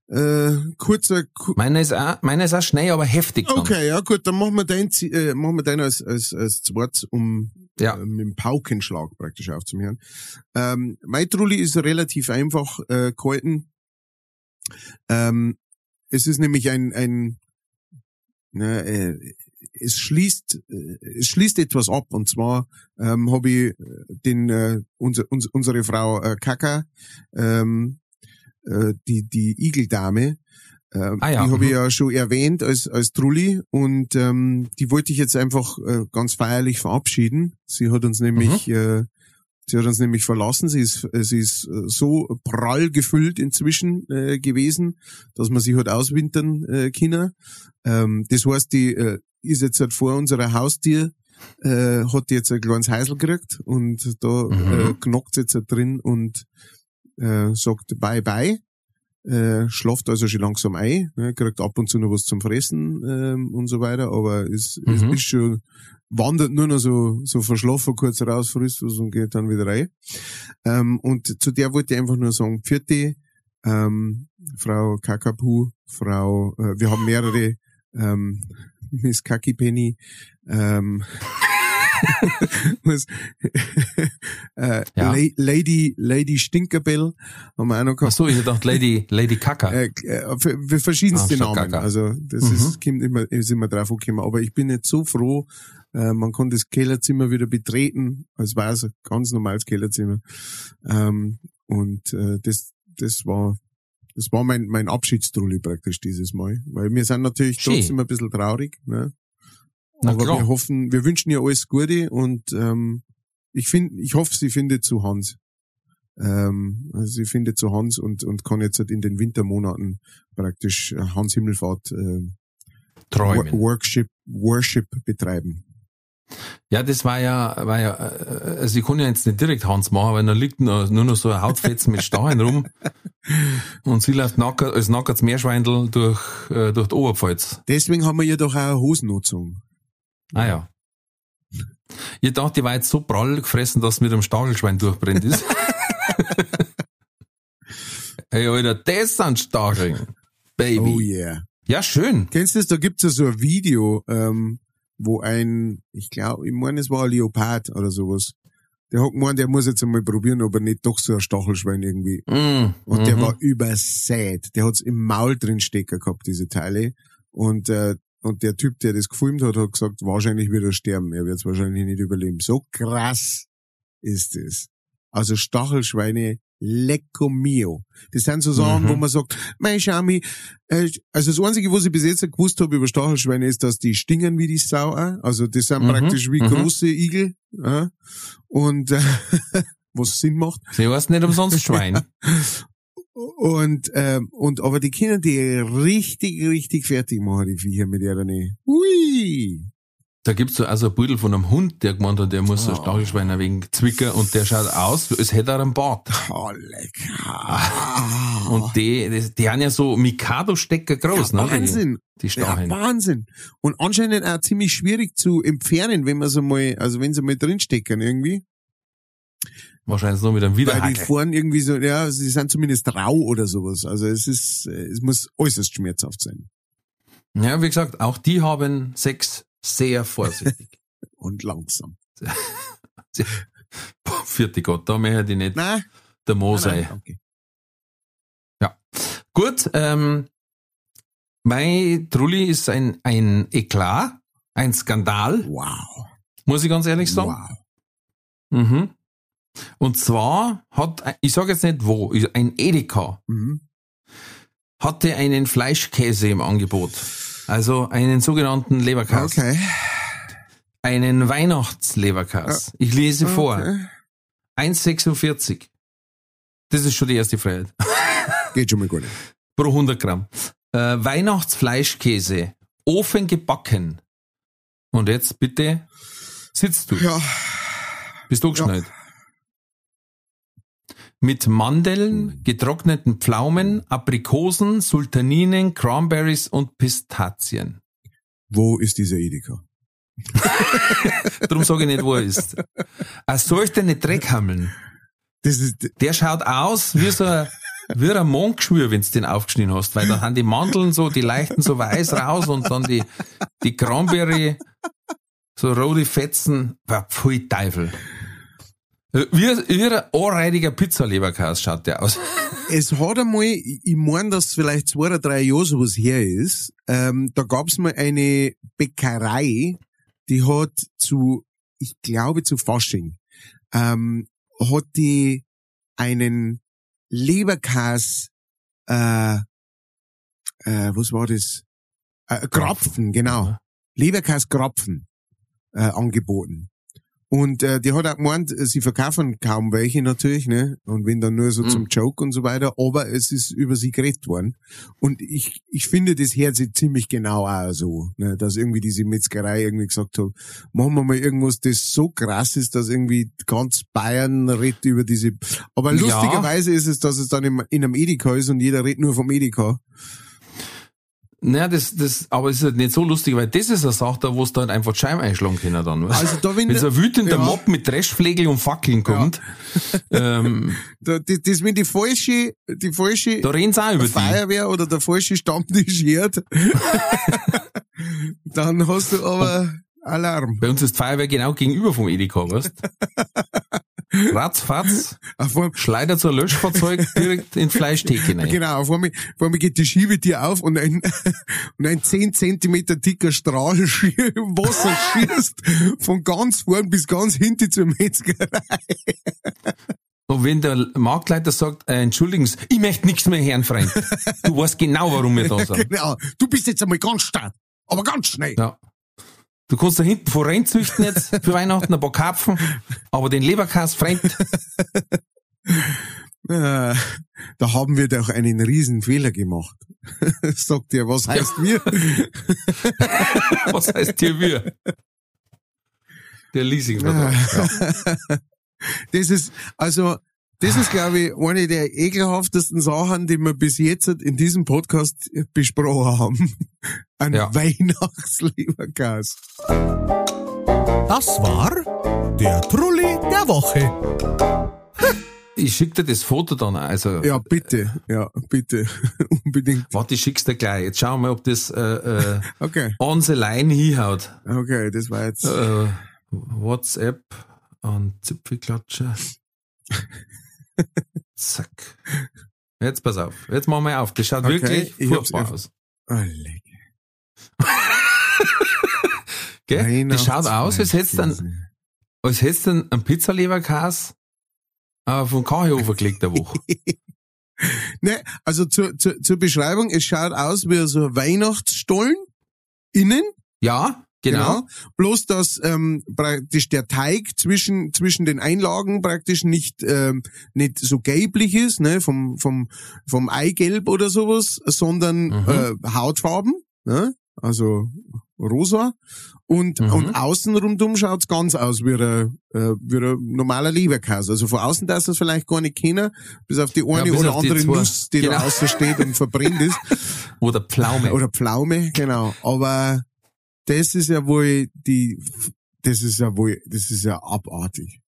Äh, kurzer, ku Meiner ist auch, meiner ist auch schnell, aber heftig. Dann. Okay, ja gut, dann machen wir dein, Zi- äh, machen wir dein als, als, als zweites, um Ja. äh, mit dem Paukenschlag praktisch aufzuhören. Ähm, mein Trulli ist relativ einfach äh, gehalten. Ähm, es ist nämlich ein, ein na, äh, es schließt, äh, es schließt etwas ab und zwar ähm, habe ich äh, den äh, unser, uns, unsere Frau äh, Kaka, ähm, äh, die die Igeldame, äh, Ah ja, die habe ich mhm. ja schon erwähnt als als Trulli und ähm, die wollte ich jetzt einfach äh, ganz feierlich verabschieden. Sie hat uns nämlich äh, Sie hat uns nämlich verlassen. Sie ist, äh, sie ist äh, so prall gefüllt inzwischen äh, gewesen, dass man sie hat auswintern äh, können. Ähm, das heißt, die äh, ist jetzt halt vor unserer Haustür, äh, hat jetzt ein kleines Heisel gekriegt und da Mhm. äh, knockt sie jetzt halt drin und äh, sagt Bye Bye. Äh, schlaft also schon langsam ein, ne, kriegt ab und zu noch was zum Fressen ähm, und so weiter, aber es, es Mhm. ist schon, wandert nur noch so, so verschlafen kurz raus, frisst was und geht dann wieder rein. Ähm, und zu der wollte ich einfach nur sagen, vierte, ähm, Frau Kakapu, Frau, äh, wir haben mehrere, ähm, Miss Kakipenny, ähm, was, äh, Ja. La- Lady, Lady Stinkerbell haben wir auch noch Ach gehabt. so, ich dachte Lady, Lady Kaka. Äh, äh, für, für verschiedenste Ah, Namen. Kaka. Also das Mhm. ist, kommt immer, ist immer drauf gekommen. Aber ich bin jetzt so froh, äh, man kann das Kellerzimmer wieder betreten, als war es ein ganz normales Kellerzimmer. Ähm, und äh, das, das war das war mein, mein Abschiedstrulli praktisch dieses Mal. Weil wir sind natürlich Schön. trotzdem ein bisschen traurig. Ne? Na Aber klar. wir hoffen, wir wünschen ihr alles Gute und ähm, ich finde, ich hoffe, sie findet zu Hans. Ähm, also sie findet zu Hans und, und kann jetzt halt in den Wintermonaten praktisch äh, Hans Himmelfahrt äh, Träumen. Wo- Worship, Worship betreiben. Ja, das war ja, war ja, äh, also ich kann ja jetzt nicht direkt Hans machen, weil da liegt nur, nur noch so ein Hautfetzen mit Stacheln rum. Und sie läuft nacker, als nackerts Meerschweindel durch, äh, durch die Oberpfalz. Deswegen haben wir ihr doch auch eine Hosennutzung. Ah ja. Ich dachte, die war jetzt so prall gefressen, dass es mit dem Stachelschwein durchbrennt ist. Ey, Alter, das sind Stacheln. Baby. Oh yeah. Ja, schön. Kennst du das? Da gibt's ja so ein Video, ähm, wo ein, ich glaube, ich meine, es war ein Leopard oder sowas. Der hat gemeint, der muss jetzt einmal probieren, ob er nicht doch so ein Stachelschwein irgendwie Mm, Und der mhm. war übersät. Der hat's im Maul drin stecken gehabt, diese Teile. Und, äh, und der Typ, der das gefilmt hat, hat gesagt, wahrscheinlich wird er sterben. Er wird's wahrscheinlich nicht überleben. So krass ist es. Also Stachelschweine, lecco mio. Das sind so Sachen, Mhm. wo man sagt, mein Schami, äh, also das Einzige, was ich bis jetzt gewusst habe über Stachelschweine, ist, dass die stingen wie die Sau. auch. Also das sind Mhm, praktisch wie mhm. große Igel. Äh, und äh, was Sinn macht. Sie heißt nicht umsonst Schwein. Und, ähm, und, aber die können die richtig, richtig fertig machen, die Viecher mit ihrer Nähe. Ui! Da gibt's so also ein Beutel von einem Hund, der gemeint hat, der muss so ein Oh. Stachelschwein ein wenig zwicken und der schaut aus, als hätte er einen Bart. Oh, lecker. Und die, die, die haben ja so Mikado-Stecker groß, ja, ne? Wahnsinn. Die, die Ja, Stacheln. Wahnsinn. Und anscheinend auch ziemlich schwierig zu entfernen, wenn man so mal, also wenn sie mal drinstecken irgendwie. Wahrscheinlich nur mit einem Weil die vorn irgendwie so, ja, sie sind zumindest rau oder sowas. Also es ist, es muss äußerst schmerzhaft sein. Ja, wie gesagt, auch die haben Sex sehr vorsichtig. Und langsam. Vierte Gott, da möchte ich nicht Nein, der Mo nein, danke. Gut, ähm, mein Trulli ist ein, ein Eklat, ein Skandal, Wow. muss ich ganz ehrlich sagen. Wow. Mhm. Und zwar hat, ich sage jetzt nicht wo, ein Edeka Mhm. hatte einen Fleischkäse im Angebot. Also einen sogenannten Leberkäse. Okay. Einen Weihnachtsleberkäse. Ich lese vor. Okay. 1,46. Das ist schon die erste Freiheit. Geht schon mal gut. Pro 100 Gramm. Äh, Weihnachtsfleischkäse. Ofen gebacken. Und jetzt bitte sitzt du. Ja. Bist du geschnallt? Mit Mandeln, getrockneten Pflaumen, Aprikosen, Sultaninen, Cranberries und Pistazien. Wo ist dieser Edeka? Darum sage ich nicht, wo er ist. Er sollte nicht Dreck hammeln. Das ist, Der schaut aus wie so ein, wie ein Mondgeschwür, wenn du den aufgeschnitten hast, weil dann haben die Mandeln so, die leichten so weiß raus und dann die, die Cranberry, so rote Fetzen, war pfui Teufel. Wie, wie ein anreidiger Pizzaleberkäse schaut der aus. es hat einmal, ich ich mein, dass vielleicht zwei oder drei Jahre sowas her ist, ähm, da gab's mal eine Bäckerei, die hat zu, ich glaube zu Fasching, ähm, hat die einen Leberkäse, äh, äh, was war das? Äh, Krapfen, genau. Leberkäse-Krapfen äh, angeboten. Und äh, die hat auch gemeint, äh, sie verkaufen kaum welche natürlich, ne? Und wenn dann nur so Mhm. zum Joke und so weiter, aber es ist über sie geredet worden. Und ich, ich finde, das hört sich ziemlich genau auch so, ne? dass irgendwie diese Metzgerei irgendwie gesagt hat, machen wir mal irgendwas, das so krass ist, dass irgendwie ganz Bayern redet über diese. Aber Ja. lustigerweise ist es, dass es dann im, in einem Edeka ist und jeder redet nur vom Edeka. Naja, das, das, aber es ist halt nicht so lustig, weil das ist eine Sache, da wo es dann einfach die Scheiben einschlagen können dann. weißt du? Also da, wenn, Wenn so ein wütender Ja. Mob mit Dreschflegel und Fackeln kommt, ähm, da, das, das, wenn die falsche, die falsche da reden sie auch über die. Feuerwehr oder der falsche Stammtisch hört, dann hast du aber Alarm. Bei uns ist die Feuerwehr genau gegenüber vom Edeka, weißt Ratzfatz, Schleider zur Löschfahrzeug direkt in Fleischtheke rein. genau, auf einmal, auf einmal geht die Schiebetür auf und ein, und ein 10 Zentimeter dicker Strahl schi- Wasser schießt von ganz vorn bis ganz hinten zur Metzgerei. Und wenn der Marktleiter sagt, äh, entschuldigen Sie, ich möchte nichts mehr hören, Freund. Du weißt genau, warum wir da sind. Genau. Du bist jetzt einmal ganz stark, aber ganz schnell. Ja. Du kannst da hinten vor rein züchten jetzt für Weihnachten ein paar Karpfen, aber den Leberkäse, Freund, Äh, da haben wir doch einen riesen Fehler gemacht. Sagt ihr, was heißt wir? was heißt hier wir? Der Leasingvertrag. Ja. Das ist, also, das ist, glaube ich, eine der ekelhaftesten Sachen, die wir bis jetzt in diesem Podcast besprochen haben. Ein Ja. Weihnachtsleberkäse. Das war der Trulli der Woche. Ich schick dir das Foto dann, auch, also, Ja, bitte. Ja, bitte. Unbedingt. warte, ich schick's dir gleich. Jetzt schauen wir mal, ob das, äh, äh, Okay. on the line hinhaut. Okay, das war jetzt. Äh, WhatsApp an Zipfelklatscher. Zack. Jetzt pass auf. Jetzt machen wir auf. Das schaut Okay, wirklich ich hab's furchtbar aus. Oh. Gell? Das schaut aus, als hättest du einen, Weihnachtskäse. als hättest du einen Pizzaleberkäse äh, vom Kachehofer gelegt eine Woche. Ne, also zur, zur, zur Beschreibung, es schaut aus wie so ein Weihnachtsstollen innen, Ja, genau. Bloß, dass ähm, praktisch der Teig zwischen zwischen den Einlagen praktisch nicht ähm, nicht so gelblich ist, ne, vom vom vom Eigelb oder sowas, sondern Mhm. äh, Hautfarben, ne? Also rosa und, Mhm. und außen rundum schaut's ganz aus wie ein, äh, wie ein normaler Leberkäse. Also von außen darfst du es vielleicht gar nicht kennen, bis auf die eine bis oder die andere zwei. Nuss, die da Genau. außen steht und verbrennt ist. Oder Pflaume. Oder Pflaume, genau. Aber das ist ja wohl die, das ist ja wohl, das ist ja abartig.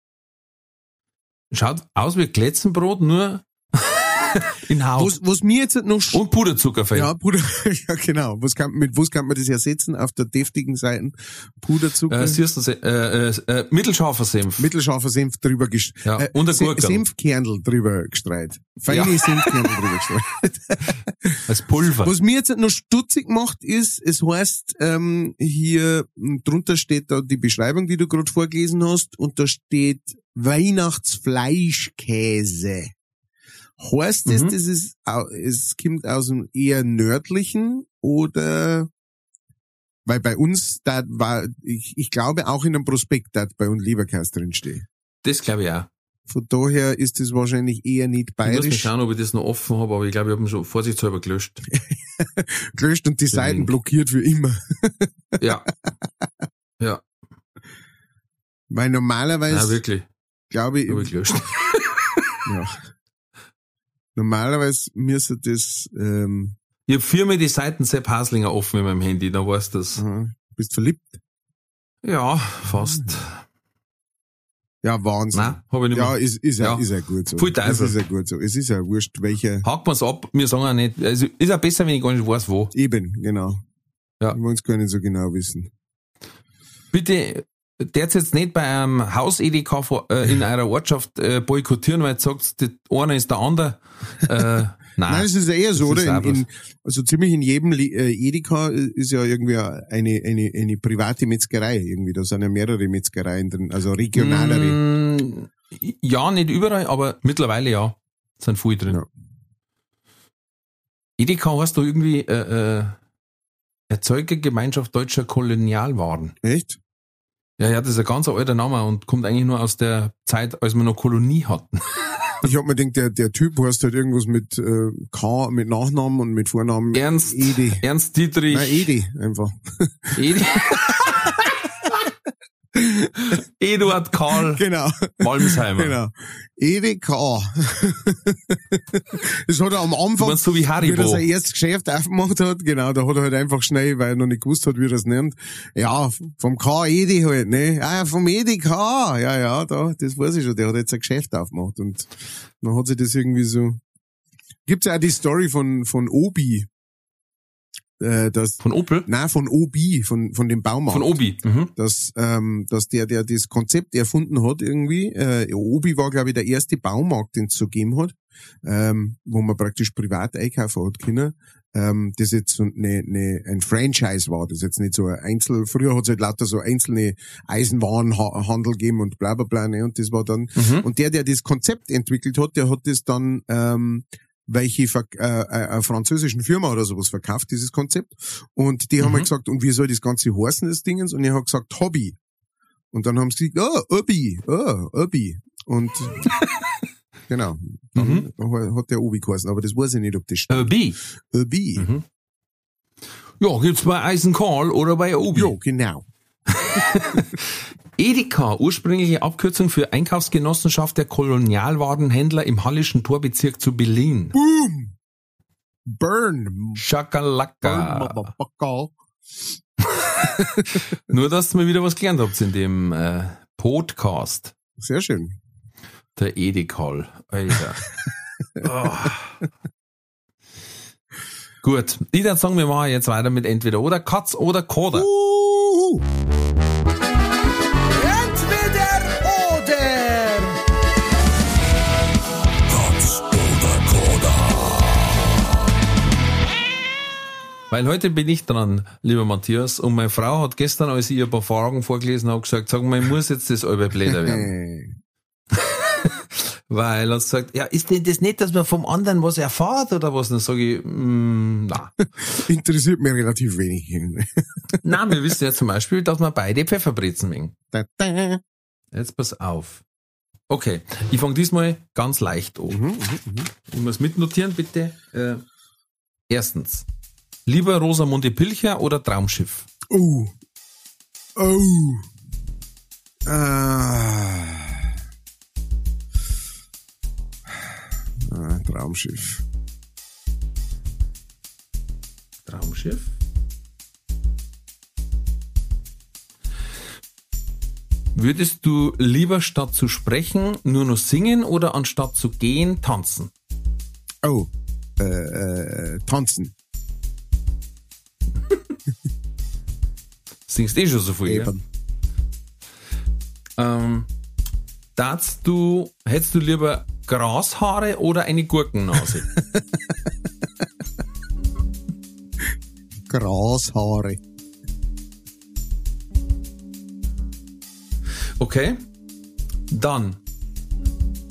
Schaut aus wie Glätzenbrot, nur in Haut. Was, was mir jetzt noch Und Puderzuckerfett. ja, Puder, ja genau. Was kann, mit was kann man das ersetzen auf der deftigen Seite? Puderzucker, Äh, siehst du, Se- äh, äh, äh, mittelscharfer Senf. mittelscharfer Senf drüber gestreut. Ja, und ein Se Gurkerl. Senfkernel drüber gestreut. Feine Ja. Senfkernel drüber gestreut. als Pulver. Was mir jetzt noch stutzig macht, ist, es heißt, ähm, hier m, drunter steht da die Beschreibung, die du gerade vorgelesen hast, und da steht Weihnachtsfleischkäse. Heißt das, Mhm. das ist, es kommt aus dem eher nördlichen oder weil bei uns da war, ich, ich glaube auch in einem Prospekt da bei uns Leberkäse drinstehe. Das glaube ich auch. Von daher ist es wahrscheinlich eher nicht Ich muss mal bayerisch schauen, ob ich das noch offen habe, aber ich glaube, ich habe ihn schon vorsichtshalber gelöscht. gelöscht und die Seiten Link. blockiert für immer. Ja, ja, Weil normalerweise Nein, wirklich. glaube ich, Habe ich gelöscht. ja. Normalerweise müsste das, ähm, Ich habe viermal die Seiten Sepp Haslinger offen in meinem Handy, dann weißt du das. aha, bist verliebt? Ja, fast. Ja, Wahnsinn. Nein, habe ich nicht ja, mehr. ist, ist, ja. Ja. ist ja gut so. Es Teufel. ist ja gut so. Es ist ja wurscht, welche, Hakt man's ab, wir sagen auch nicht. Also ist auch besser, wenn ich gar nicht weiß, wo. eben, genau. Ja. Wir wollen es gar nicht so genau wissen. Bitte, der's jetzt nicht bei einem Haus-EDK äh, in eurer Ortschaft äh, boykottieren, weil ihr sagt, der eine ist der andere. Äh, nein. Nein, es ist ja eher so, oder? In, in, also ziemlich in jedem äh, Edeka ist ja irgendwie eine, eine, eine private Metzgerei irgendwie. Da sind ja mehrere Metzgereien drin, also regionalere. Mm, ja, nicht überall, aber mittlerweile ja. Sind viele drin. Ja. Edeka heißt doch irgendwie äh, äh, Erzeugergemeinschaft deutscher Kolonialwaren. Echt? Ja, ja, das ist ein ganz alter Name und kommt eigentlich nur aus der Zeit, als wir noch Kolonie hatten. Ich hab mir gedacht, der, der Typ heißt halt irgendwas mit äh, K, mit Nachnamen und mit Vornamen. Ernst, Edi. Ernst Dietrich, Nein, Edi, einfach. Edi. Eduard Karl Genau, Malmsheimer. genau. Edi K. das hat er am Du Anfang, meinst so wie wie er Haribo. sein erstes Geschäft aufgemacht hat, genau, da hat er halt einfach schnell, weil er noch nicht gewusst hat, wie er es nennt. Ja, vom K Edi halt, ne? Ah, vom Edi K. Ja, ja, da, das weiß ich schon, der hat jetzt ein Geschäft aufgemacht und dann hat sich das irgendwie so. Gibt's ja auch die Story von, von Obi. Äh, Von Opel? nein, von Obi, von, von dem Baumarkt. Von Obi. Mhm. dass, ähm, dass der, der das Konzept erfunden hat irgendwie, äh, Obi war, glaube ich, der erste Baumarkt, den es so gegeben hat, ähm, wo man praktisch privat einkaufen hat können. Ähm, das jetzt so eine, eine, ein Franchise war, das jetzt nicht so ein Einzel, früher hat es halt lauter so einzelne Eisenwarenhandel gegeben und bla bla bla, ne, und das war dann, Mhm. und der, der das Konzept entwickelt hat, der hat das dann, ähm, welche äh, äh, einer französischen Firma oder sowas verkauft, dieses Konzept. Und die haben Mhm. halt gesagt, und wie soll das Ganze heißen, das Dingens? Und er hat gesagt, Hobby. Und dann haben sie gesagt, oh, Obi, oh, Obi. Und genau, dann Mhm. hat der Obi geheißen, aber das weiß ich nicht, ob das stimmt. Obi. Obi. Mhm. Ja, gibt's bei Eisen Karl oder bei Obi. Ja, genau. Edeka, ursprüngliche Abkürzung für Einkaufsgenossenschaft der Kolonialwarenhändler im Hallischen Torbezirk zu Berlin. Boom! Burn! Burn, Schakalaka. motherfucker. Nur, dass ihr mal wieder was gelernt habt in dem äh, Podcast. Sehr schön. Der Edekal. Alter. oh. Gut, ich würde sagen, wir machen jetzt weiter mit entweder oder Katz oder Koda. Uhu. Entweder Weil heute bin ich dran, lieber Matthias, und meine Frau hat gestern, als ich ihr ein paar Fragen vorgelesen habe, gesagt, sag mal, ich muss jetzt das halbe Blätter werden. Weil er gesagt, ja, ist denn das nicht, dass man vom anderen was erfahrt oder was? Dann sage ich, mm, na. interessiert mich relativ wenig. Na, wir wissen ja zum Beispiel, dass wir beide Pfefferbrezen mengen. Jetzt pass auf. Okay, ich fange diesmal ganz leicht an. Mhm, mhm, mhm. Ich muss mitnotieren, bitte. Äh, erstens, lieber Rosamunde Pilcher oder Traumschiff? Oh. Oh. Ah. ah Traumschiff. Traumschiff? Würdest du lieber statt zu sprechen nur noch singen oder anstatt zu gehen tanzen? Oh, äh, äh, tanzen. Singst eh schon so viel, Eben. ja? Ähm, du, hättest du lieber Grashaare oder eine Gurkennase? Grashaare. Okay. Dann,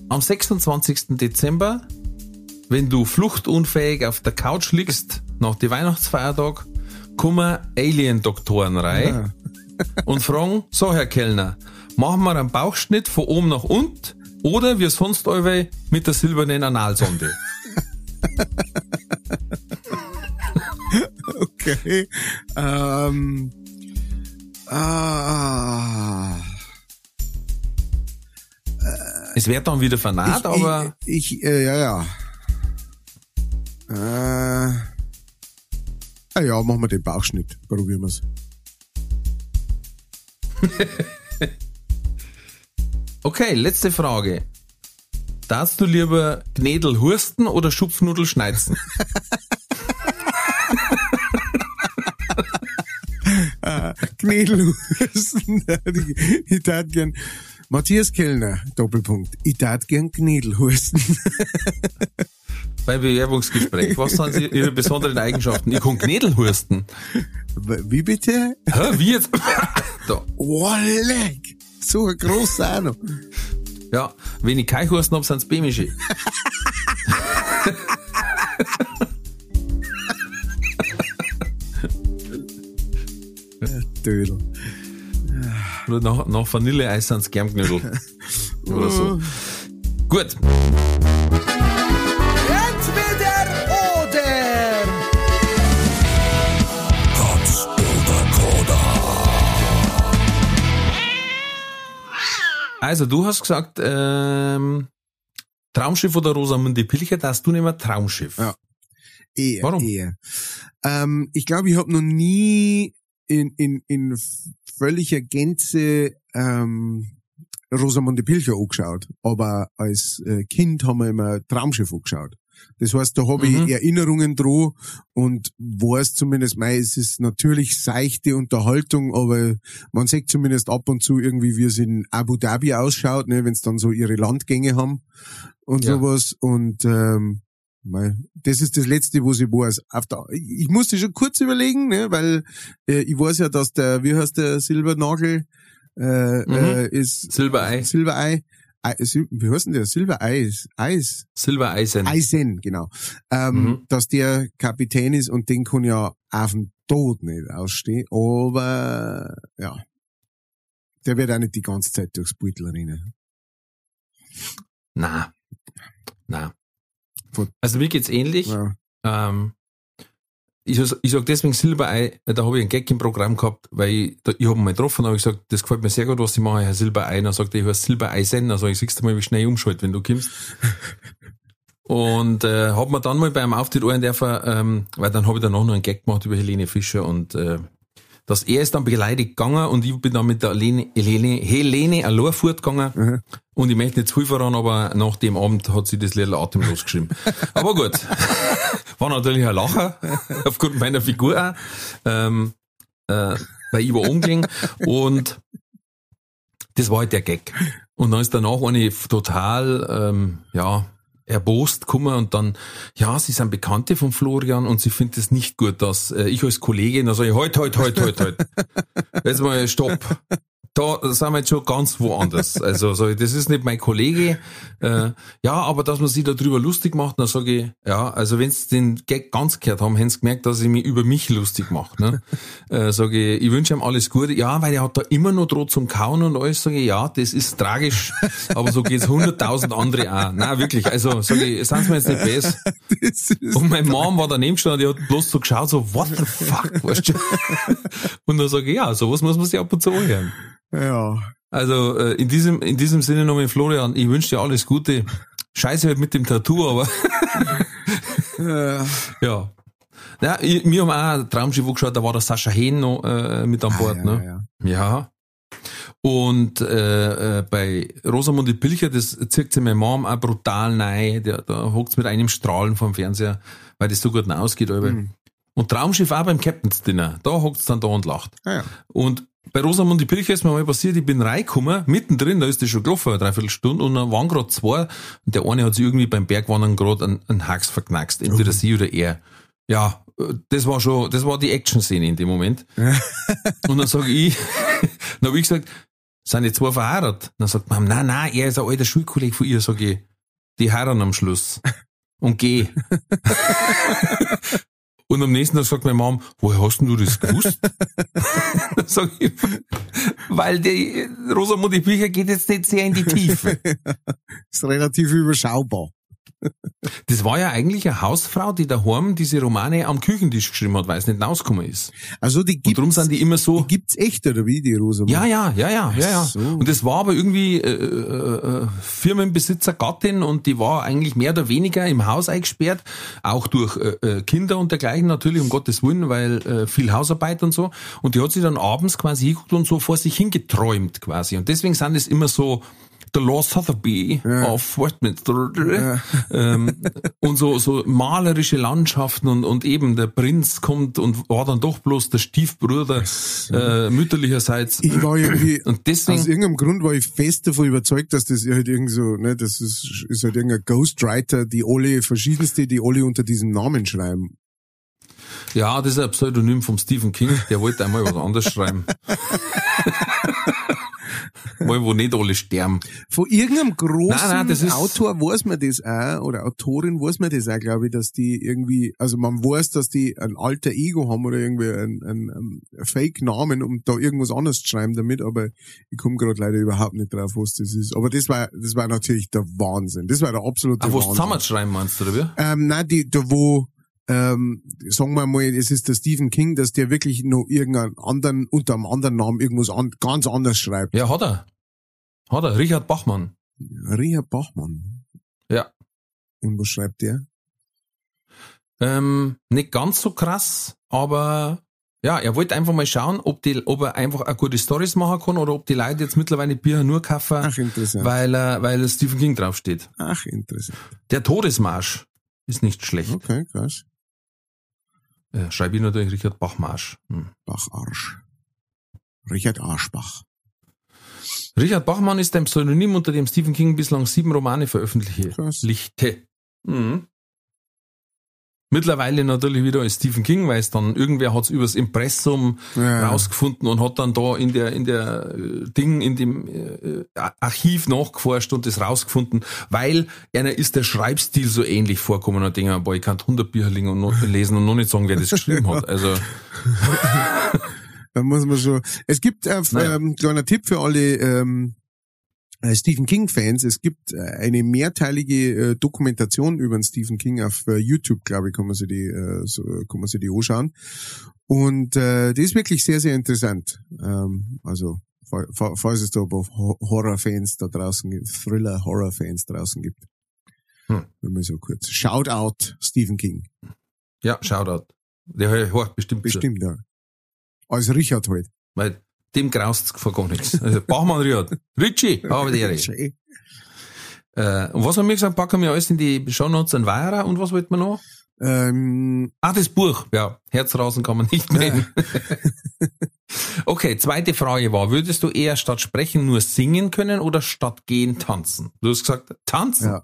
am 26. Dezember, wenn du fluchtunfähig auf der Couch liegst, nach die Weihnachtsfeiertag, kommen Alien-Doktoren rein und fragen, so Herr Kellner, machen wir einen Bauchschnitt von oben nach unten oder wie sonst euch mit der silbernen Analsonde? Okay. Ähm. Ah. Es wird dann wieder vernarrt, ich, aber Ich, ich äh, ja, ja. Äh. Ah ja, machen wir den Bauchschnitt. Probieren wir's. okay, letzte Frage. Darfst du lieber Gnädel hursten oder Schupfnudel schneizen? Knädelhusten. ich tat gern. Matthias Kellner, Doppelpunkt. Ich tat gern Knädelhusten. Beim Bewerbungsgespräch. Was sind Sie, Ihre besonderen Eigenschaften? Ich kann Gnädel hursten. Wie bitte? Hä, wie jetzt? da. Oh, leck. So ein großer auch noch. Ja, wenn ich kein Husten hab, sind's Bämische. Dödel. Oder nach, nach Vanilleeis sind's Germknödel. Oder so. Gut. Entweder oder. Also, du hast gesagt, ähm, Traumschiff oder Rosamunde Pilcher, darfst du nehmen Traumschiff. Ja. Eher, Warum? eher. Ähm, ich glaube, ich habe noch nie in, in, in völliger Gänze ähm, Rosamunde Pilcher angeschaut, aber als äh, Kind haben wir immer Traumschiff angeschaut. Das heißt, da habe Mhm. ich Erinnerungen dran und weiß zumindest, mei, es ist natürlich seichte Unterhaltung, aber man sieht zumindest ab und zu irgendwie, wie es in Abu Dhabi ausschaut, ne, wenn es dann so ihre Landgänge haben und Ja. sowas. Und ähm, mei, das ist das Letzte, was ich weiß. Auf der, ich musste schon kurz überlegen, ne, weil äh, ich weiß ja, dass der, wie heißt der Silbernagel, äh, Mhm. äh, ist Silberei. Silberei. Ei, Sil- wie heißt denn der? Silbereis. Eis. Silbereisen. Eisen, genau. Ähm, Mhm. Dass der Kapitän ist und den kann ja auf den Tod nicht ausstehen. Aber ja, der wird auch nicht die ganze Zeit durchs Beutel rennen. Na. Na. Also mir geht's ähnlich. Ja. Ähm, ich, sag- ich sag deswegen Silberei, da habe ich einen Gag im Programm gehabt, weil ich, da, ich habe ihn mal getroffen, habe ich gesagt, das gefällt mir sehr gut, was ich mache, Herr Silberei. Dann sagt er, ich heiße Silbereisen. Also ich siehst du mal, wie schnell ich umschalte, wenn du kommst. Und äh, hab mir dann mal beim Auftritt einen dürfen, ähm, weil dann habe ich danach noch einen Gag gemacht über Helene Fischer und äh, dass er ist dann beleidigt gegangen und ich bin dann mit der Helene, Helene, Helene allein fortgegangen. Mhm. Und ich möchte nicht zu viel verraten, aber nach dem Abend hat sie das Lied atemlos geschrieben. aber gut. War natürlich ein Lacher, aufgrund meiner Figur auch. Ähm, äh, weil ich war umgelegen und das war halt der Gag. Und dann ist danach eine total, ähm, ja, erbost gekommen und dann, ja, sie sind Bekannte von Florian und sie findet es nicht gut, dass äh, ich als Kollegin, ich, halt, halt, halt, halt, halt. Jetzt mal stopp. Da sind wir jetzt schon ganz woanders. Also ich, das ist nicht mein Kollege. Äh, ja, aber dass man sich darüber lustig macht, dann sage ich, ja, also wenn sie den Gag ganz gehört haben, haben sie gemerkt, dass ich mich über mich lustig mache. Ne? Äh, sage ich, ich wünsche ihm alles Gute. Ja, weil er hat da immer noch droht zum Kauen und alles. Sage ich, ja, das ist tragisch, aber so geht's hunderttausend andere auch. Nein, wirklich. Also sage ich, sind mir jetzt nicht besser. Und meine Mom war daneben gestanden, die hat bloß so geschaut, so, what the fuck, weißt du? Und dann sage ich, ja, sowas muss man sich ab und zu anhören. Ja. Also äh, in diesem in diesem Sinne nochmal Florian, ich wünsche dir alles Gute. Scheiße halt mit dem Tattoo, aber ja. Ja, ich, wir haben auch ein Traumschiff geschaut, da war der Sascha Hehn noch äh, mit an Bord, ja, ne? ja, Ja. Und äh, äh, bei Rosamunde Pilcher, das zirkt sich meine Mom auch brutal nein. Der, da hockt's mit einem Strahlen vom Fernseher, weil das so gut ausgeht. Mhm. Und Traumschiff auch beim Captain's Dinner. Da hockt's dann da und lacht. Ah, ja. Und bei Rosamunde Pilcher ist mir mal passiert, ich bin reingekommen, mittendrin, da ist das schon gelaufen, eine Dreiviertelstunde, und dann waren gerade zwei, und der eine hat sich irgendwie beim Bergwandern gerade einen, einen Hax verknackst, entweder sie oder er. Ja, äh, das war schon, das war die Action-Szene in dem Moment. und dann sage ich, dann habe ich gesagt, sind die zwei verheiratet? Dann sagt man, nein, nein, er ist ein alter Schulkollege von ihr, sage ich, die heiraten am Schluss. Und geh. Und am nächsten Tag sagt meine Mom, woher hast denn du das gewusst? Dann sag ich, weil die Rosamunde Bücher geht jetzt nicht sehr in die Tiefe. Ist relativ überschaubar. Das war ja eigentlich eine Hausfrau, die daheim diese Romane am Küchentisch geschrieben hat, weil es nicht rausgekommen ist. Also die Und gibt's, darum sind die immer so, die gibt's echt, oder wie, die Rosa? ja, ja, ja, ja, ja, ja. so. Und das war aber irgendwie äh, äh, äh, Firmenbesitzer Gattin und die war eigentlich mehr oder weniger im Haus eingesperrt, auch durch äh, äh, Kinder und dergleichen natürlich, um Gottes Willen, weil äh, viel Hausarbeit und so. Und die hat sich dann abends quasi hingeguckt und so vor sich hingeträumt quasi. Und deswegen sind es immer so The Lord Sotheby of Westminster ähm, und so so malerische Landschaften und und eben der Prinz kommt und war dann doch bloß der Stiefbruder äh, mütterlicherseits. Ich war irgendwie, und deswegen aus irgendeinem Grund war ich fest davon überzeugt, dass das halt irgend so, ne, das ist, ist halt irgendein Ghostwriter, die alle, verschiedenste, die alle unter diesem Namen schreiben. Ja, das ist ein Pseudonym vom Stephen King, der wollte einmal was anderes schreiben. Mal, wo nicht alle sterben. Von irgendeinem großen Nein, nein, Autor weiß man das auch, oder Autorin weiß man das auch, glaube ich, dass die irgendwie, also man weiß, dass die ein alter Ego haben oder irgendwie ein, ein, ein Fake-Namen, um da irgendwas anderes zu schreiben damit, aber ich komme gerade leider überhaupt nicht drauf, was das ist. Aber das war, das war natürlich der Wahnsinn. Das war der absolute Ach, was Wahnsinn. zusammenschreiben meinst du, oder wie? Ähm, nein, die, da wo, ähm, sagen wir mal, es ist der Stephen King, dass der wirklich noch irgendeinen anderen, unter einem anderen Namen irgendwas an, ganz anders schreibt. Ja, hat er. Hat er. Richard Bachmann. Richard Bachmann. Ja. Und was schreibt der? Ähm, nicht ganz so krass, aber ja, er wollte einfach mal schauen, ob, die, ob er einfach eine gute Stories machen kann oder ob die Leute jetzt mittlerweile Bücher nur kaufen, Ach, interessant. weil, äh, weil Stephen King draufsteht. Ach, interessant. Der Todesmarsch ist nicht schlecht. Okay, krass. Äh, schreibe ich natürlich Richard Bachmarsch. Hm. Bacharsch. Richard Arschbach. Richard Bachmann ist ein Pseudonym, unter dem Stephen King bislang sieben Romane veröffentlichte. Krass. Lichte. Mhm. Mittlerweile natürlich wieder als Stephen King, weil es dann irgendwer hat es übers Impressum Ja. rausgefunden und hat dann da in der in der äh, Ding in dem äh, Archiv nachgeforscht und das rausgefunden, weil einer ist der Schreibstil so ähnlich vorkommen und denke, boah, ich kann 100 Bücher liegen und noch, lesen und noch nicht sagen, wer das geschrieben hat. Also Da muss man schon. Es gibt äh, Naja. ähm, kleiner Tipp für alle ähm, äh, Stephen King Fans. Es gibt äh, eine mehrteilige äh, Dokumentation über den Stephen King auf äh, YouTube, glaube ich, kann man sich die, äh, so, kann man sich die anschauen. Und äh, die ist wirklich sehr, sehr interessant. Ähm, also fa- fa- falls es da Horror-Fans da draußen gibt, Thriller-Horror-Fans draußen gibt. Hm. Wenn man so kurz. Shout out Stephen King. ja, Shoutout. Der hört bestimmt. Bestimmt, ja. Als Richard halt. Weil dem graust vor gar nichts. Also Bachmann Richard. Richie, habe die Ehre. Äh, und was haben wir gesagt? Packen wir alles in die Shownotes an Weira und was wollten wir noch? Ähm, Ah, das Buch. Ja, Herz draußen kann man nicht nehmen. okay, zweite Frage war, würdest du eher statt sprechen nur singen können oder statt gehen tanzen? Du hast gesagt, tanzen. Ja.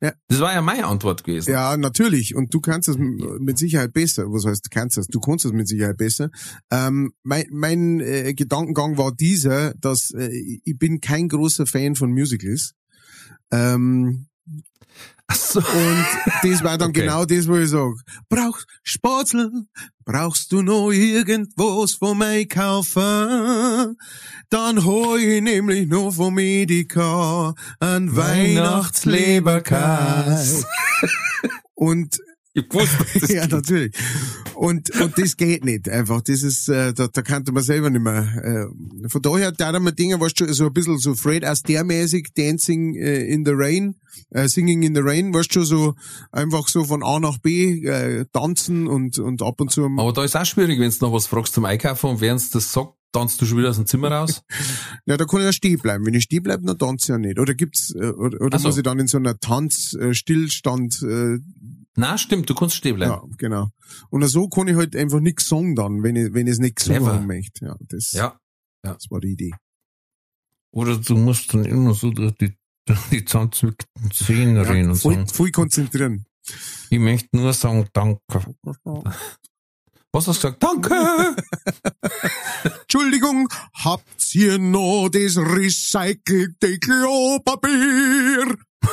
Das war ja meine Antwort gewesen. Ja, natürlich. Und du kannst es mit Sicherheit besser. Was heißt, du kannst es? Du kannst es mit Sicherheit besser. Ähm, mein mein äh, Gedankengang war dieser, dass äh, ich bin kein großer Fan von Musicals. Ähm, Ach so. und das war dann Okay. genau das, wo ich sag, brauchst Spatzl, brauchst du noch irgendwas von mir kaufen? Dann hol ich nämlich noch von Medica ein Weihnachtsleberkäse. Und Ich wusste, das ja, natürlich. Und, und das geht nicht einfach. Das ist, äh, da, da kannte man selber nicht mehr. Äh, von daher, da haben wir Dinge, weißt du, so ein bisschen so Fred Astaire-mäßig, Dancing äh, in the Rain, äh, Singing in the Rain, weißt du, so einfach so von A nach B äh, tanzen und, und ab und zu. Aber da ist auch schwierig, wenn du noch was fragst zum Einkaufen und während das sagt, tanzt du schon wieder aus dem Zimmer raus. Ja, da kann ich ja stehen bleiben. Wenn ich stehen bleibe, dann tanze ich ja nicht. Oder gibt's, äh, oder, oder so. muss ich dann in so einer Tanzstillstand, äh, Na, stimmt, du kannst stehen bleiben. ja, genau. Und so kann ich halt einfach nichts sagen dann, wenn ich, wenn ich es nicht gesungen haben möchte. Ja, das, Ja. das war die Idee. Oder du musst dann immer so durch die, durch die zanzwickten Zähne reden und voll, sagen, voll konzentrieren. ich möchte nur sagen, danke. Was hast du gesagt? Danke! Entschuldigung, habt ihr noch das recycelte Klopapier?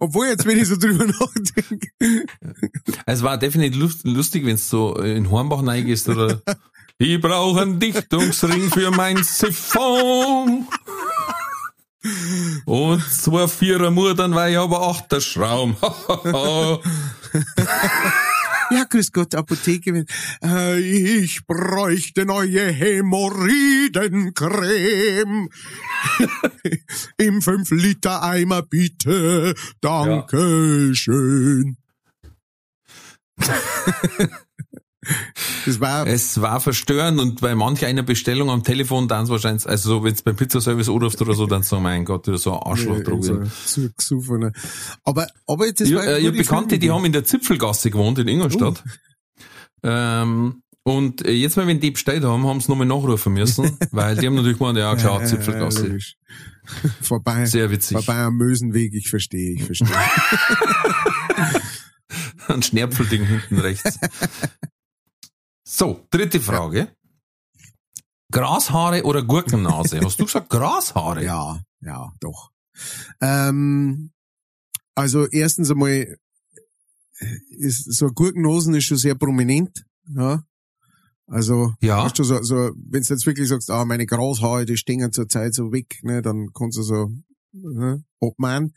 Obwohl jetzt, wenn ich so drüber nachdenke. Es war definitiv lust- lustig, wenn du so in Hornbach reingehst oder ich brauche einen Dichtungsring für mein Siphon. Und zwei Vierer Mudern, weil ich aber achter Schraum. Ja, grüß Gott, Apotheke. Äh, ich bräuchte neue Hämorrhoidencreme. Im 5-Liter-Eimer bitte. Dankeschön. das war, es war verstörend und bei manch einer Bestellung am Telefon dann wahrscheinlich, also so, wenn du beim Pizzaservice anrufst oder so, dann so, mein Gott, du so ein Arschloch äh, drogen. so. Aber, aber jetzt, Ich, war äh, gute Bekannte, die haben in der Zipfelgasse gewohnt in Ingolstadt. Ähm, und äh, jetzt mal, wenn die bestellt haben, haben sie nochmal nachrufen müssen, weil die haben natürlich gemeint, ja, klar, Ja, ja, Zipfelgasse. vorbei, Sehr witzig. vorbei am Mösenweg, ich verstehe, ich verstehe. Ein Schnärpfelding hinten rechts. So, dritte Frage. Grashaare oder Gurkennase? Hast du gesagt Grashaare? ja, ja, doch. Ähm, also erstens einmal ist so Gurkennosen ist schon sehr prominent, ja. Also, Ja. weißt du, so, so, wenn du jetzt wirklich sagst, ah, meine Grashaare, die stehen zur Zeit so weg, ne, dann kannst du so, ne, abmachen.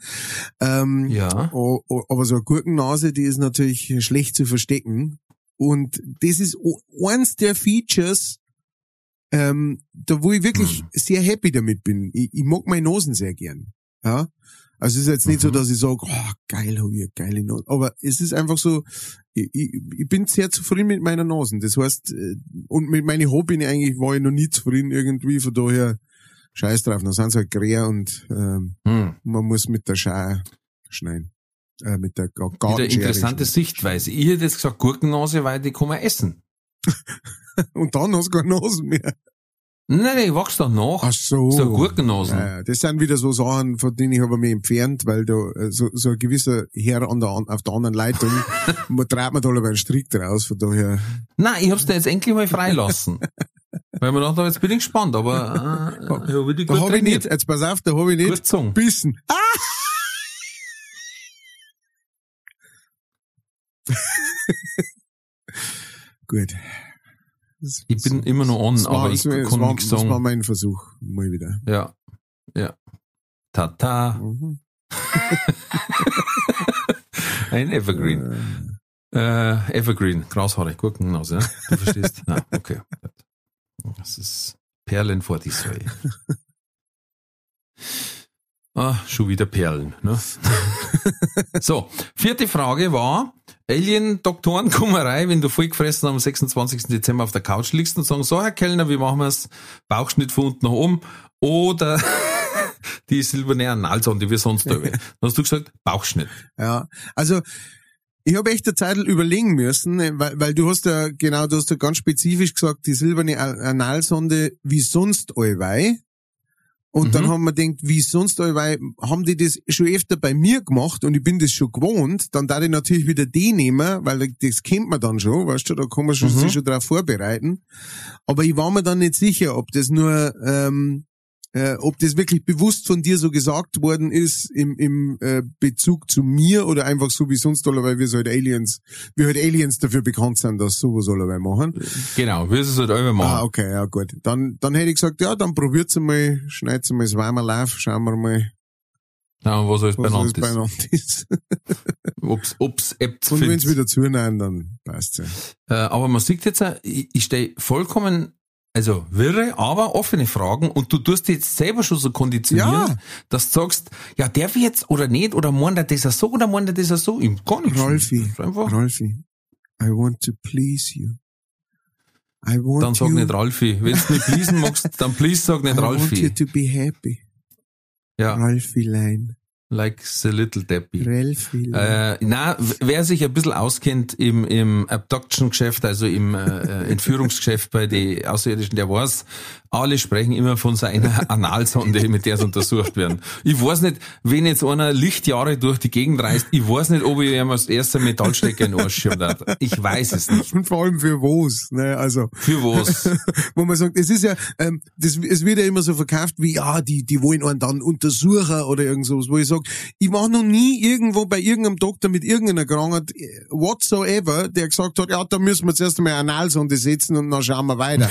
Ähm, Ja. O- o- Aber so eine Gurkennase, die ist natürlich schlecht zu verstecken. Und das ist eins der Features, ähm, da wo ich wirklich Hm. sehr happy damit bin. Ich, ich mag meine Nosen sehr gern. Ja. Also es ist jetzt nicht so, Mhm. dass ich sage, oh, geil, hab ich eine geile Nase. Aber es ist einfach so, ich, ich, ich bin sehr zufrieden mit meiner Nasen. Das heißt, äh, und mit meinen ich eigentlich, war ich noch nie zufrieden irgendwie, von daher scheiß drauf. Dann sind sie halt grä und ähm, Hm. man muss mit der Schar schneiden. Äh, mit der Wieder Gartenschere. interessante Sichtweise. Ich hätte jetzt gesagt Gurkennase, weil die kann man essen. Und dann hast du keine Nase mehr. Nein, nein, wachst doch nach. Ach so. So Gurkennasen. Ja, ja. das sind wieder so Sachen, von denen ich habe mich entfernt, weil da äh, so, so ein gewisser Herr an der, auf der anderen Leitung, man treibt mir da aber einen Strick draus, von daher. Nein, ich hab's dir jetzt endlich mal freilassen. weil man dachte, jetzt bin ich gespannt, aber äh, die Da habe ich nicht, jetzt pass auf, da habe ich nicht Gut gezogen. bissen. Ah! Gut. Das- Ich bin immer noch on, das war, aber ich das kann war, nichts Das war sagen. mein Versuch, mal wieder. Ja. Ja. Tata. Mhm. Ein Evergreen. Äh, Evergreen, Grashaare, Gurkennase, ne? Du verstehst? ah, okay. Das ist Perlen vor die Säue. Ah, schon wieder Perlen, ne? so, vierte Frage war, Alien-Doktoren-Kummerei, wenn du vollgefressen am 26. Dezember auf der Couch liegst und sagen, so, Herr Kellner, wie machen wir's? Bauchschnitt von unten nach oben oder die silberne Analsonde, wie sonst da. Dann hast du gesagt, Bauchschnitt. Ja, also ich habe echt eine Zeit überlegen müssen, weil, weil du hast ja, genau, du hast ja ganz spezifisch gesagt, die silberne An- Analsonde wie sonst allweil. Und dann Mhm. haben wir gedacht, wie sonst, weil haben die das schon öfter bei mir gemacht und ich bin das schon gewohnt, dann darf ich natürlich wieder die nehmen, weil das kennt man dann schon, weißt du, da kann man schon, Mhm. sich schon darauf vorbereiten. Aber ich war mir dann nicht sicher, ob das nur, ähm, äh, ob das wirklich bewusst von dir so gesagt worden ist im, im äh, Bezug zu mir oder einfach so wie sonst alle, weil wir so halt Aliens, wir halt Aliens dafür bekannt sind, dass sowas alle machen. Genau, wie es halt immer machen. Ah, okay, ja gut. Dann, dann hätte ich gesagt, ja, dann probiert's mal, schneid's mal zweimal live, schauen wir mal, Ja, was alles was alles benannt ist. beieinander ist. Ob's, ob's Apps Und wenn's wieder zunehmen, dann passt's ja. Äh, aber man sieht jetzt, ich, ich stehe vollkommen, also wirre, aber offene Fragen und du tust dich jetzt selber schon so konditionieren, Ja. dass du sagst, ja, darf ich jetzt oder nicht oder meint er das so oder meint er das so? Ich gar nichts. Rolfi. Rolfi, I want to please you. I want Dann sag you, nicht Ralfi. Wenn du nicht pleasen magst, dann please sag I nicht want you Ralfi. to be happy. Ja, Ralfi-Lein. Like the little Deppy. Ralfi-Lein. Äh, na, wer sich ein bisschen auskennt im, im Abduction-Geschäft, also im äh, äh, Entführungsgeschäft bei den Außerirdischen, der weiß, alle sprechen immer von seiner Analsonde, mit der sie untersucht werden. Ich weiß nicht, wenn jetzt einer Lichtjahre durch die Gegend reist, ich weiß nicht, ob ich ihm als erster Metallstecker in den Arsch darf. Ich weiß es nicht. Und vor allem für was, ne, also. Für was? wo man sagt, es ist ja, ähm, das, es wird ja immer so verkauft wie, ja, die, die wollen einen dann untersuchen oder irgend sowas, wo ich sage, ich war noch nie irgendwo bei irgendeinem Doktor mit irgendeiner Krankheit, äh, whatsoever, der gesagt hat, ja, da müssen wir zuerst einmal Analsonde setzen und dann schauen wir weiter.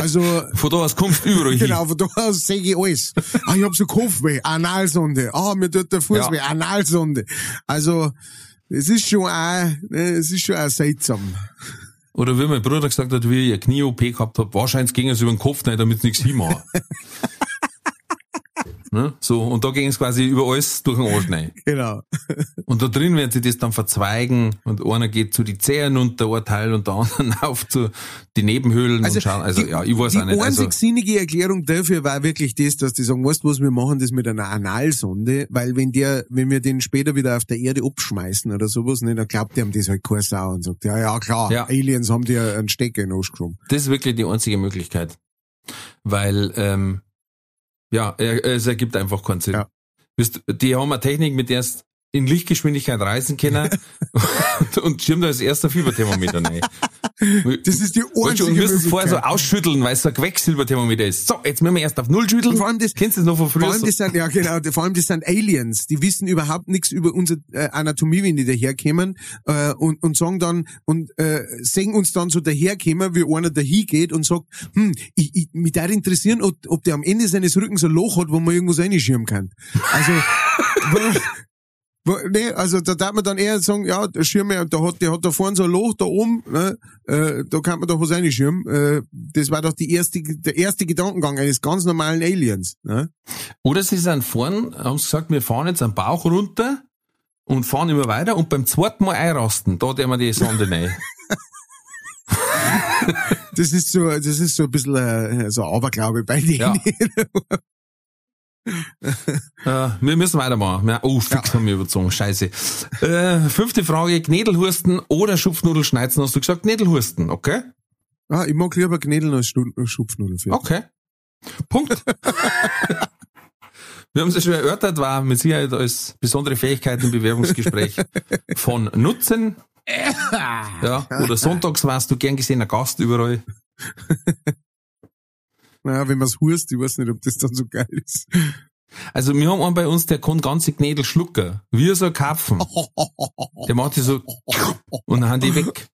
Also, Von da aus kommst du überall hin. genau, von da aus sehe ich alles. Ah, ich hab so Kopfweh, Analsonde. Ah, mir tut der Fuß Ja. weh, Analsonde. Also, es ist schon auch, ne, es ist schon auch seltsam. Oder wie mein Bruder gesagt hat, wie ich eine Knie-OP gehabt habe, wahrscheinlich ging es über den Kopf nicht, damit es nichts hinmacht. ne? So, und da ging es quasi über alles durch den Arsch rein. Genau. Und da drin werden sie das dann verzweigen und einer geht zu die Zehen unter ein Teil und der andere auf zu die Nebenhöhlen und schauen. Also die, ja, ich weiß die auch nicht. Also, einzig sinnige Erklärung dafür war wirklich das, dass die sagen, weißt du was, wir machen das mit einer Analsonde, weil wenn der, wenn wir den später wieder auf der Erde abschmeißen oder sowas, ne, dann glaubt der ihm das halt keine Sau und sagt, ja, ja, klar, Ja. Aliens haben dir einen Stecker in den Arsch geschoben. das ist wirklich die einzige Möglichkeit. Weil, ähm, ja, er- es ergibt einfach keinen Sinn. Ja. Die haben eine Technik, mit der es in Lichtgeschwindigkeit reisen können und, und schirmt da als erster Fieberthermometer rein. Das ist die einzige und müssen es vorher so ausschütteln, weil es so ein Quecksilberthermometer ist. So, jetzt müssen wir erst auf Null schütteln. Vor allem das- Kennst du das noch von Vor früher? allem So? das sind, ja genau, vor allem das sind Aliens, die wissen überhaupt nichts über unsere äh, Anatomie, wenn die daherkommen äh, und, und sagen dann und äh, sehen uns dann so daherkommen, wie einer dahin geht und sagt, hm, ich, ich, mich da interessieren, ob, ob der am Ende seines Rückens ein Loch hat, wo man irgendwas reinschirmen kann. Also, nee, also da darf man dann eher sagen, ja, der Schirm, der hat, der hat da vorne so ein Loch da oben, ne, äh, da kann man doch was reinschirmen. Äh, das war doch die erste, der erste Gedankengang eines ganz normalen Aliens. Ne? Oder sie sind vorn, haben gesagt, wir fahren jetzt am Bauch runter und fahren immer weiter und beim zweiten Mal einrasten, da der wir die Sonde rein. Das ist so, das ist so ein bisschen äh, so Aberglaube bei denen. Ja. Äh, wir müssen weitermachen. Oh, fix haben wir überzogen. Scheiße. Äh, fünfte Frage. Gnädelhusten oder Schupfnudelschneizen? Hast du gesagt Gnädelhusten, okay? Ah, ich mag lieber Gnädeln als Schupfnudeln. Für. Okay. Punkt. Wir haben es ja schon erörtert, war mit Sicherheit als besondere Fähigkeit im Bewerbungsgespräch von Nutzen. Ja, oder sonntags warst du gern gesehener Gast überall. Naja, wenn man's hurst, ich weiß nicht, ob das dann so geil ist. Also wir haben einen bei uns, der kann ganze Knädel schlucken. Wie so ein Karpfen. Der macht die so und dann haben die weg.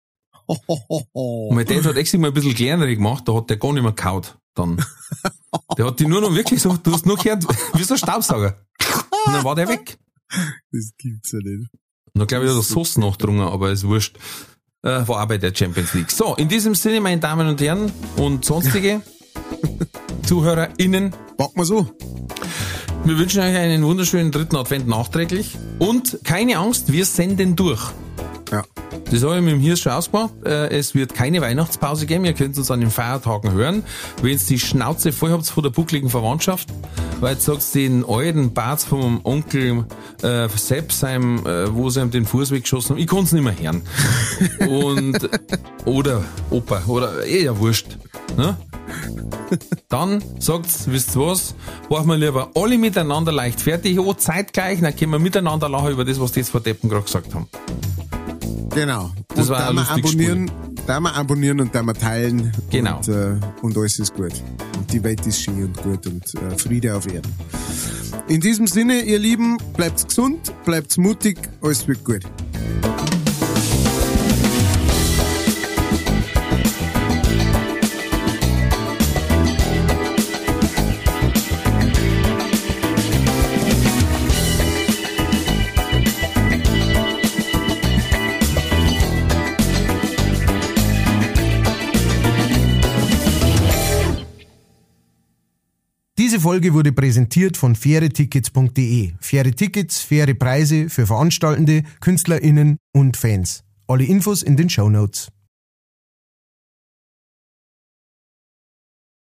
Und mein Dad hat extra mal ein bisschen kleinere gemacht, da hat der gar nicht mehr kaut. Dann. Der hat die nur noch wirklich so, du hast nur gehört, wie so ein Staubsauger. Und dann war der weg. Das gibt's ja nicht. Und dann glaube ich, hat er Sauce nachdrungen, aber ist wurscht. Äh, war auch bei der Champions League. So, in diesem Sinne, meine Damen und Herren und sonstige ZuhörerInnen, Pack mal so. wir wünschen euch einen wunderschönen dritten Advent nachträglich. Und keine Angst, wir senden durch. Ja. Das habe ich mit dem Hirs schon ausgemacht. Äh, Es wird keine Weihnachtspause geben. Ihr könnt uns an den Feiertagen hören. Wenn ihr die Schnauze voll habt von der buckligen Verwandtschaft, weil jetzt sagst den alten Bart vom Onkel äh, Sepp, seinem, äh, wo sie ihm den Fuß weggeschossen haben, ich kann's nicht mehr hören. Und, oder Opa, oder eh ja wurscht. Ne? Dann sagt's, wisst ihr was, machen wir lieber alle miteinander leicht fertig an, zeitgleich, dann können wir miteinander lachen über das, was die jetzt vor Deppen gerade gesagt haben. Genau. Das und war da mal abonnieren, da mal abonnieren und da mal teilen. Genau. Und, äh, und alles ist gut. Und die Welt ist schön und gut und äh, Friede auf Erden. In diesem Sinne, ihr Lieben, bleibt gesund, bleibt mutig, alles wird gut. Folge wurde präsentiert von fairetickets.de. Faire Tickets, faire Preise für Veranstaltende, KünstlerInnen und Fans. Alle Infos in den Show Notes.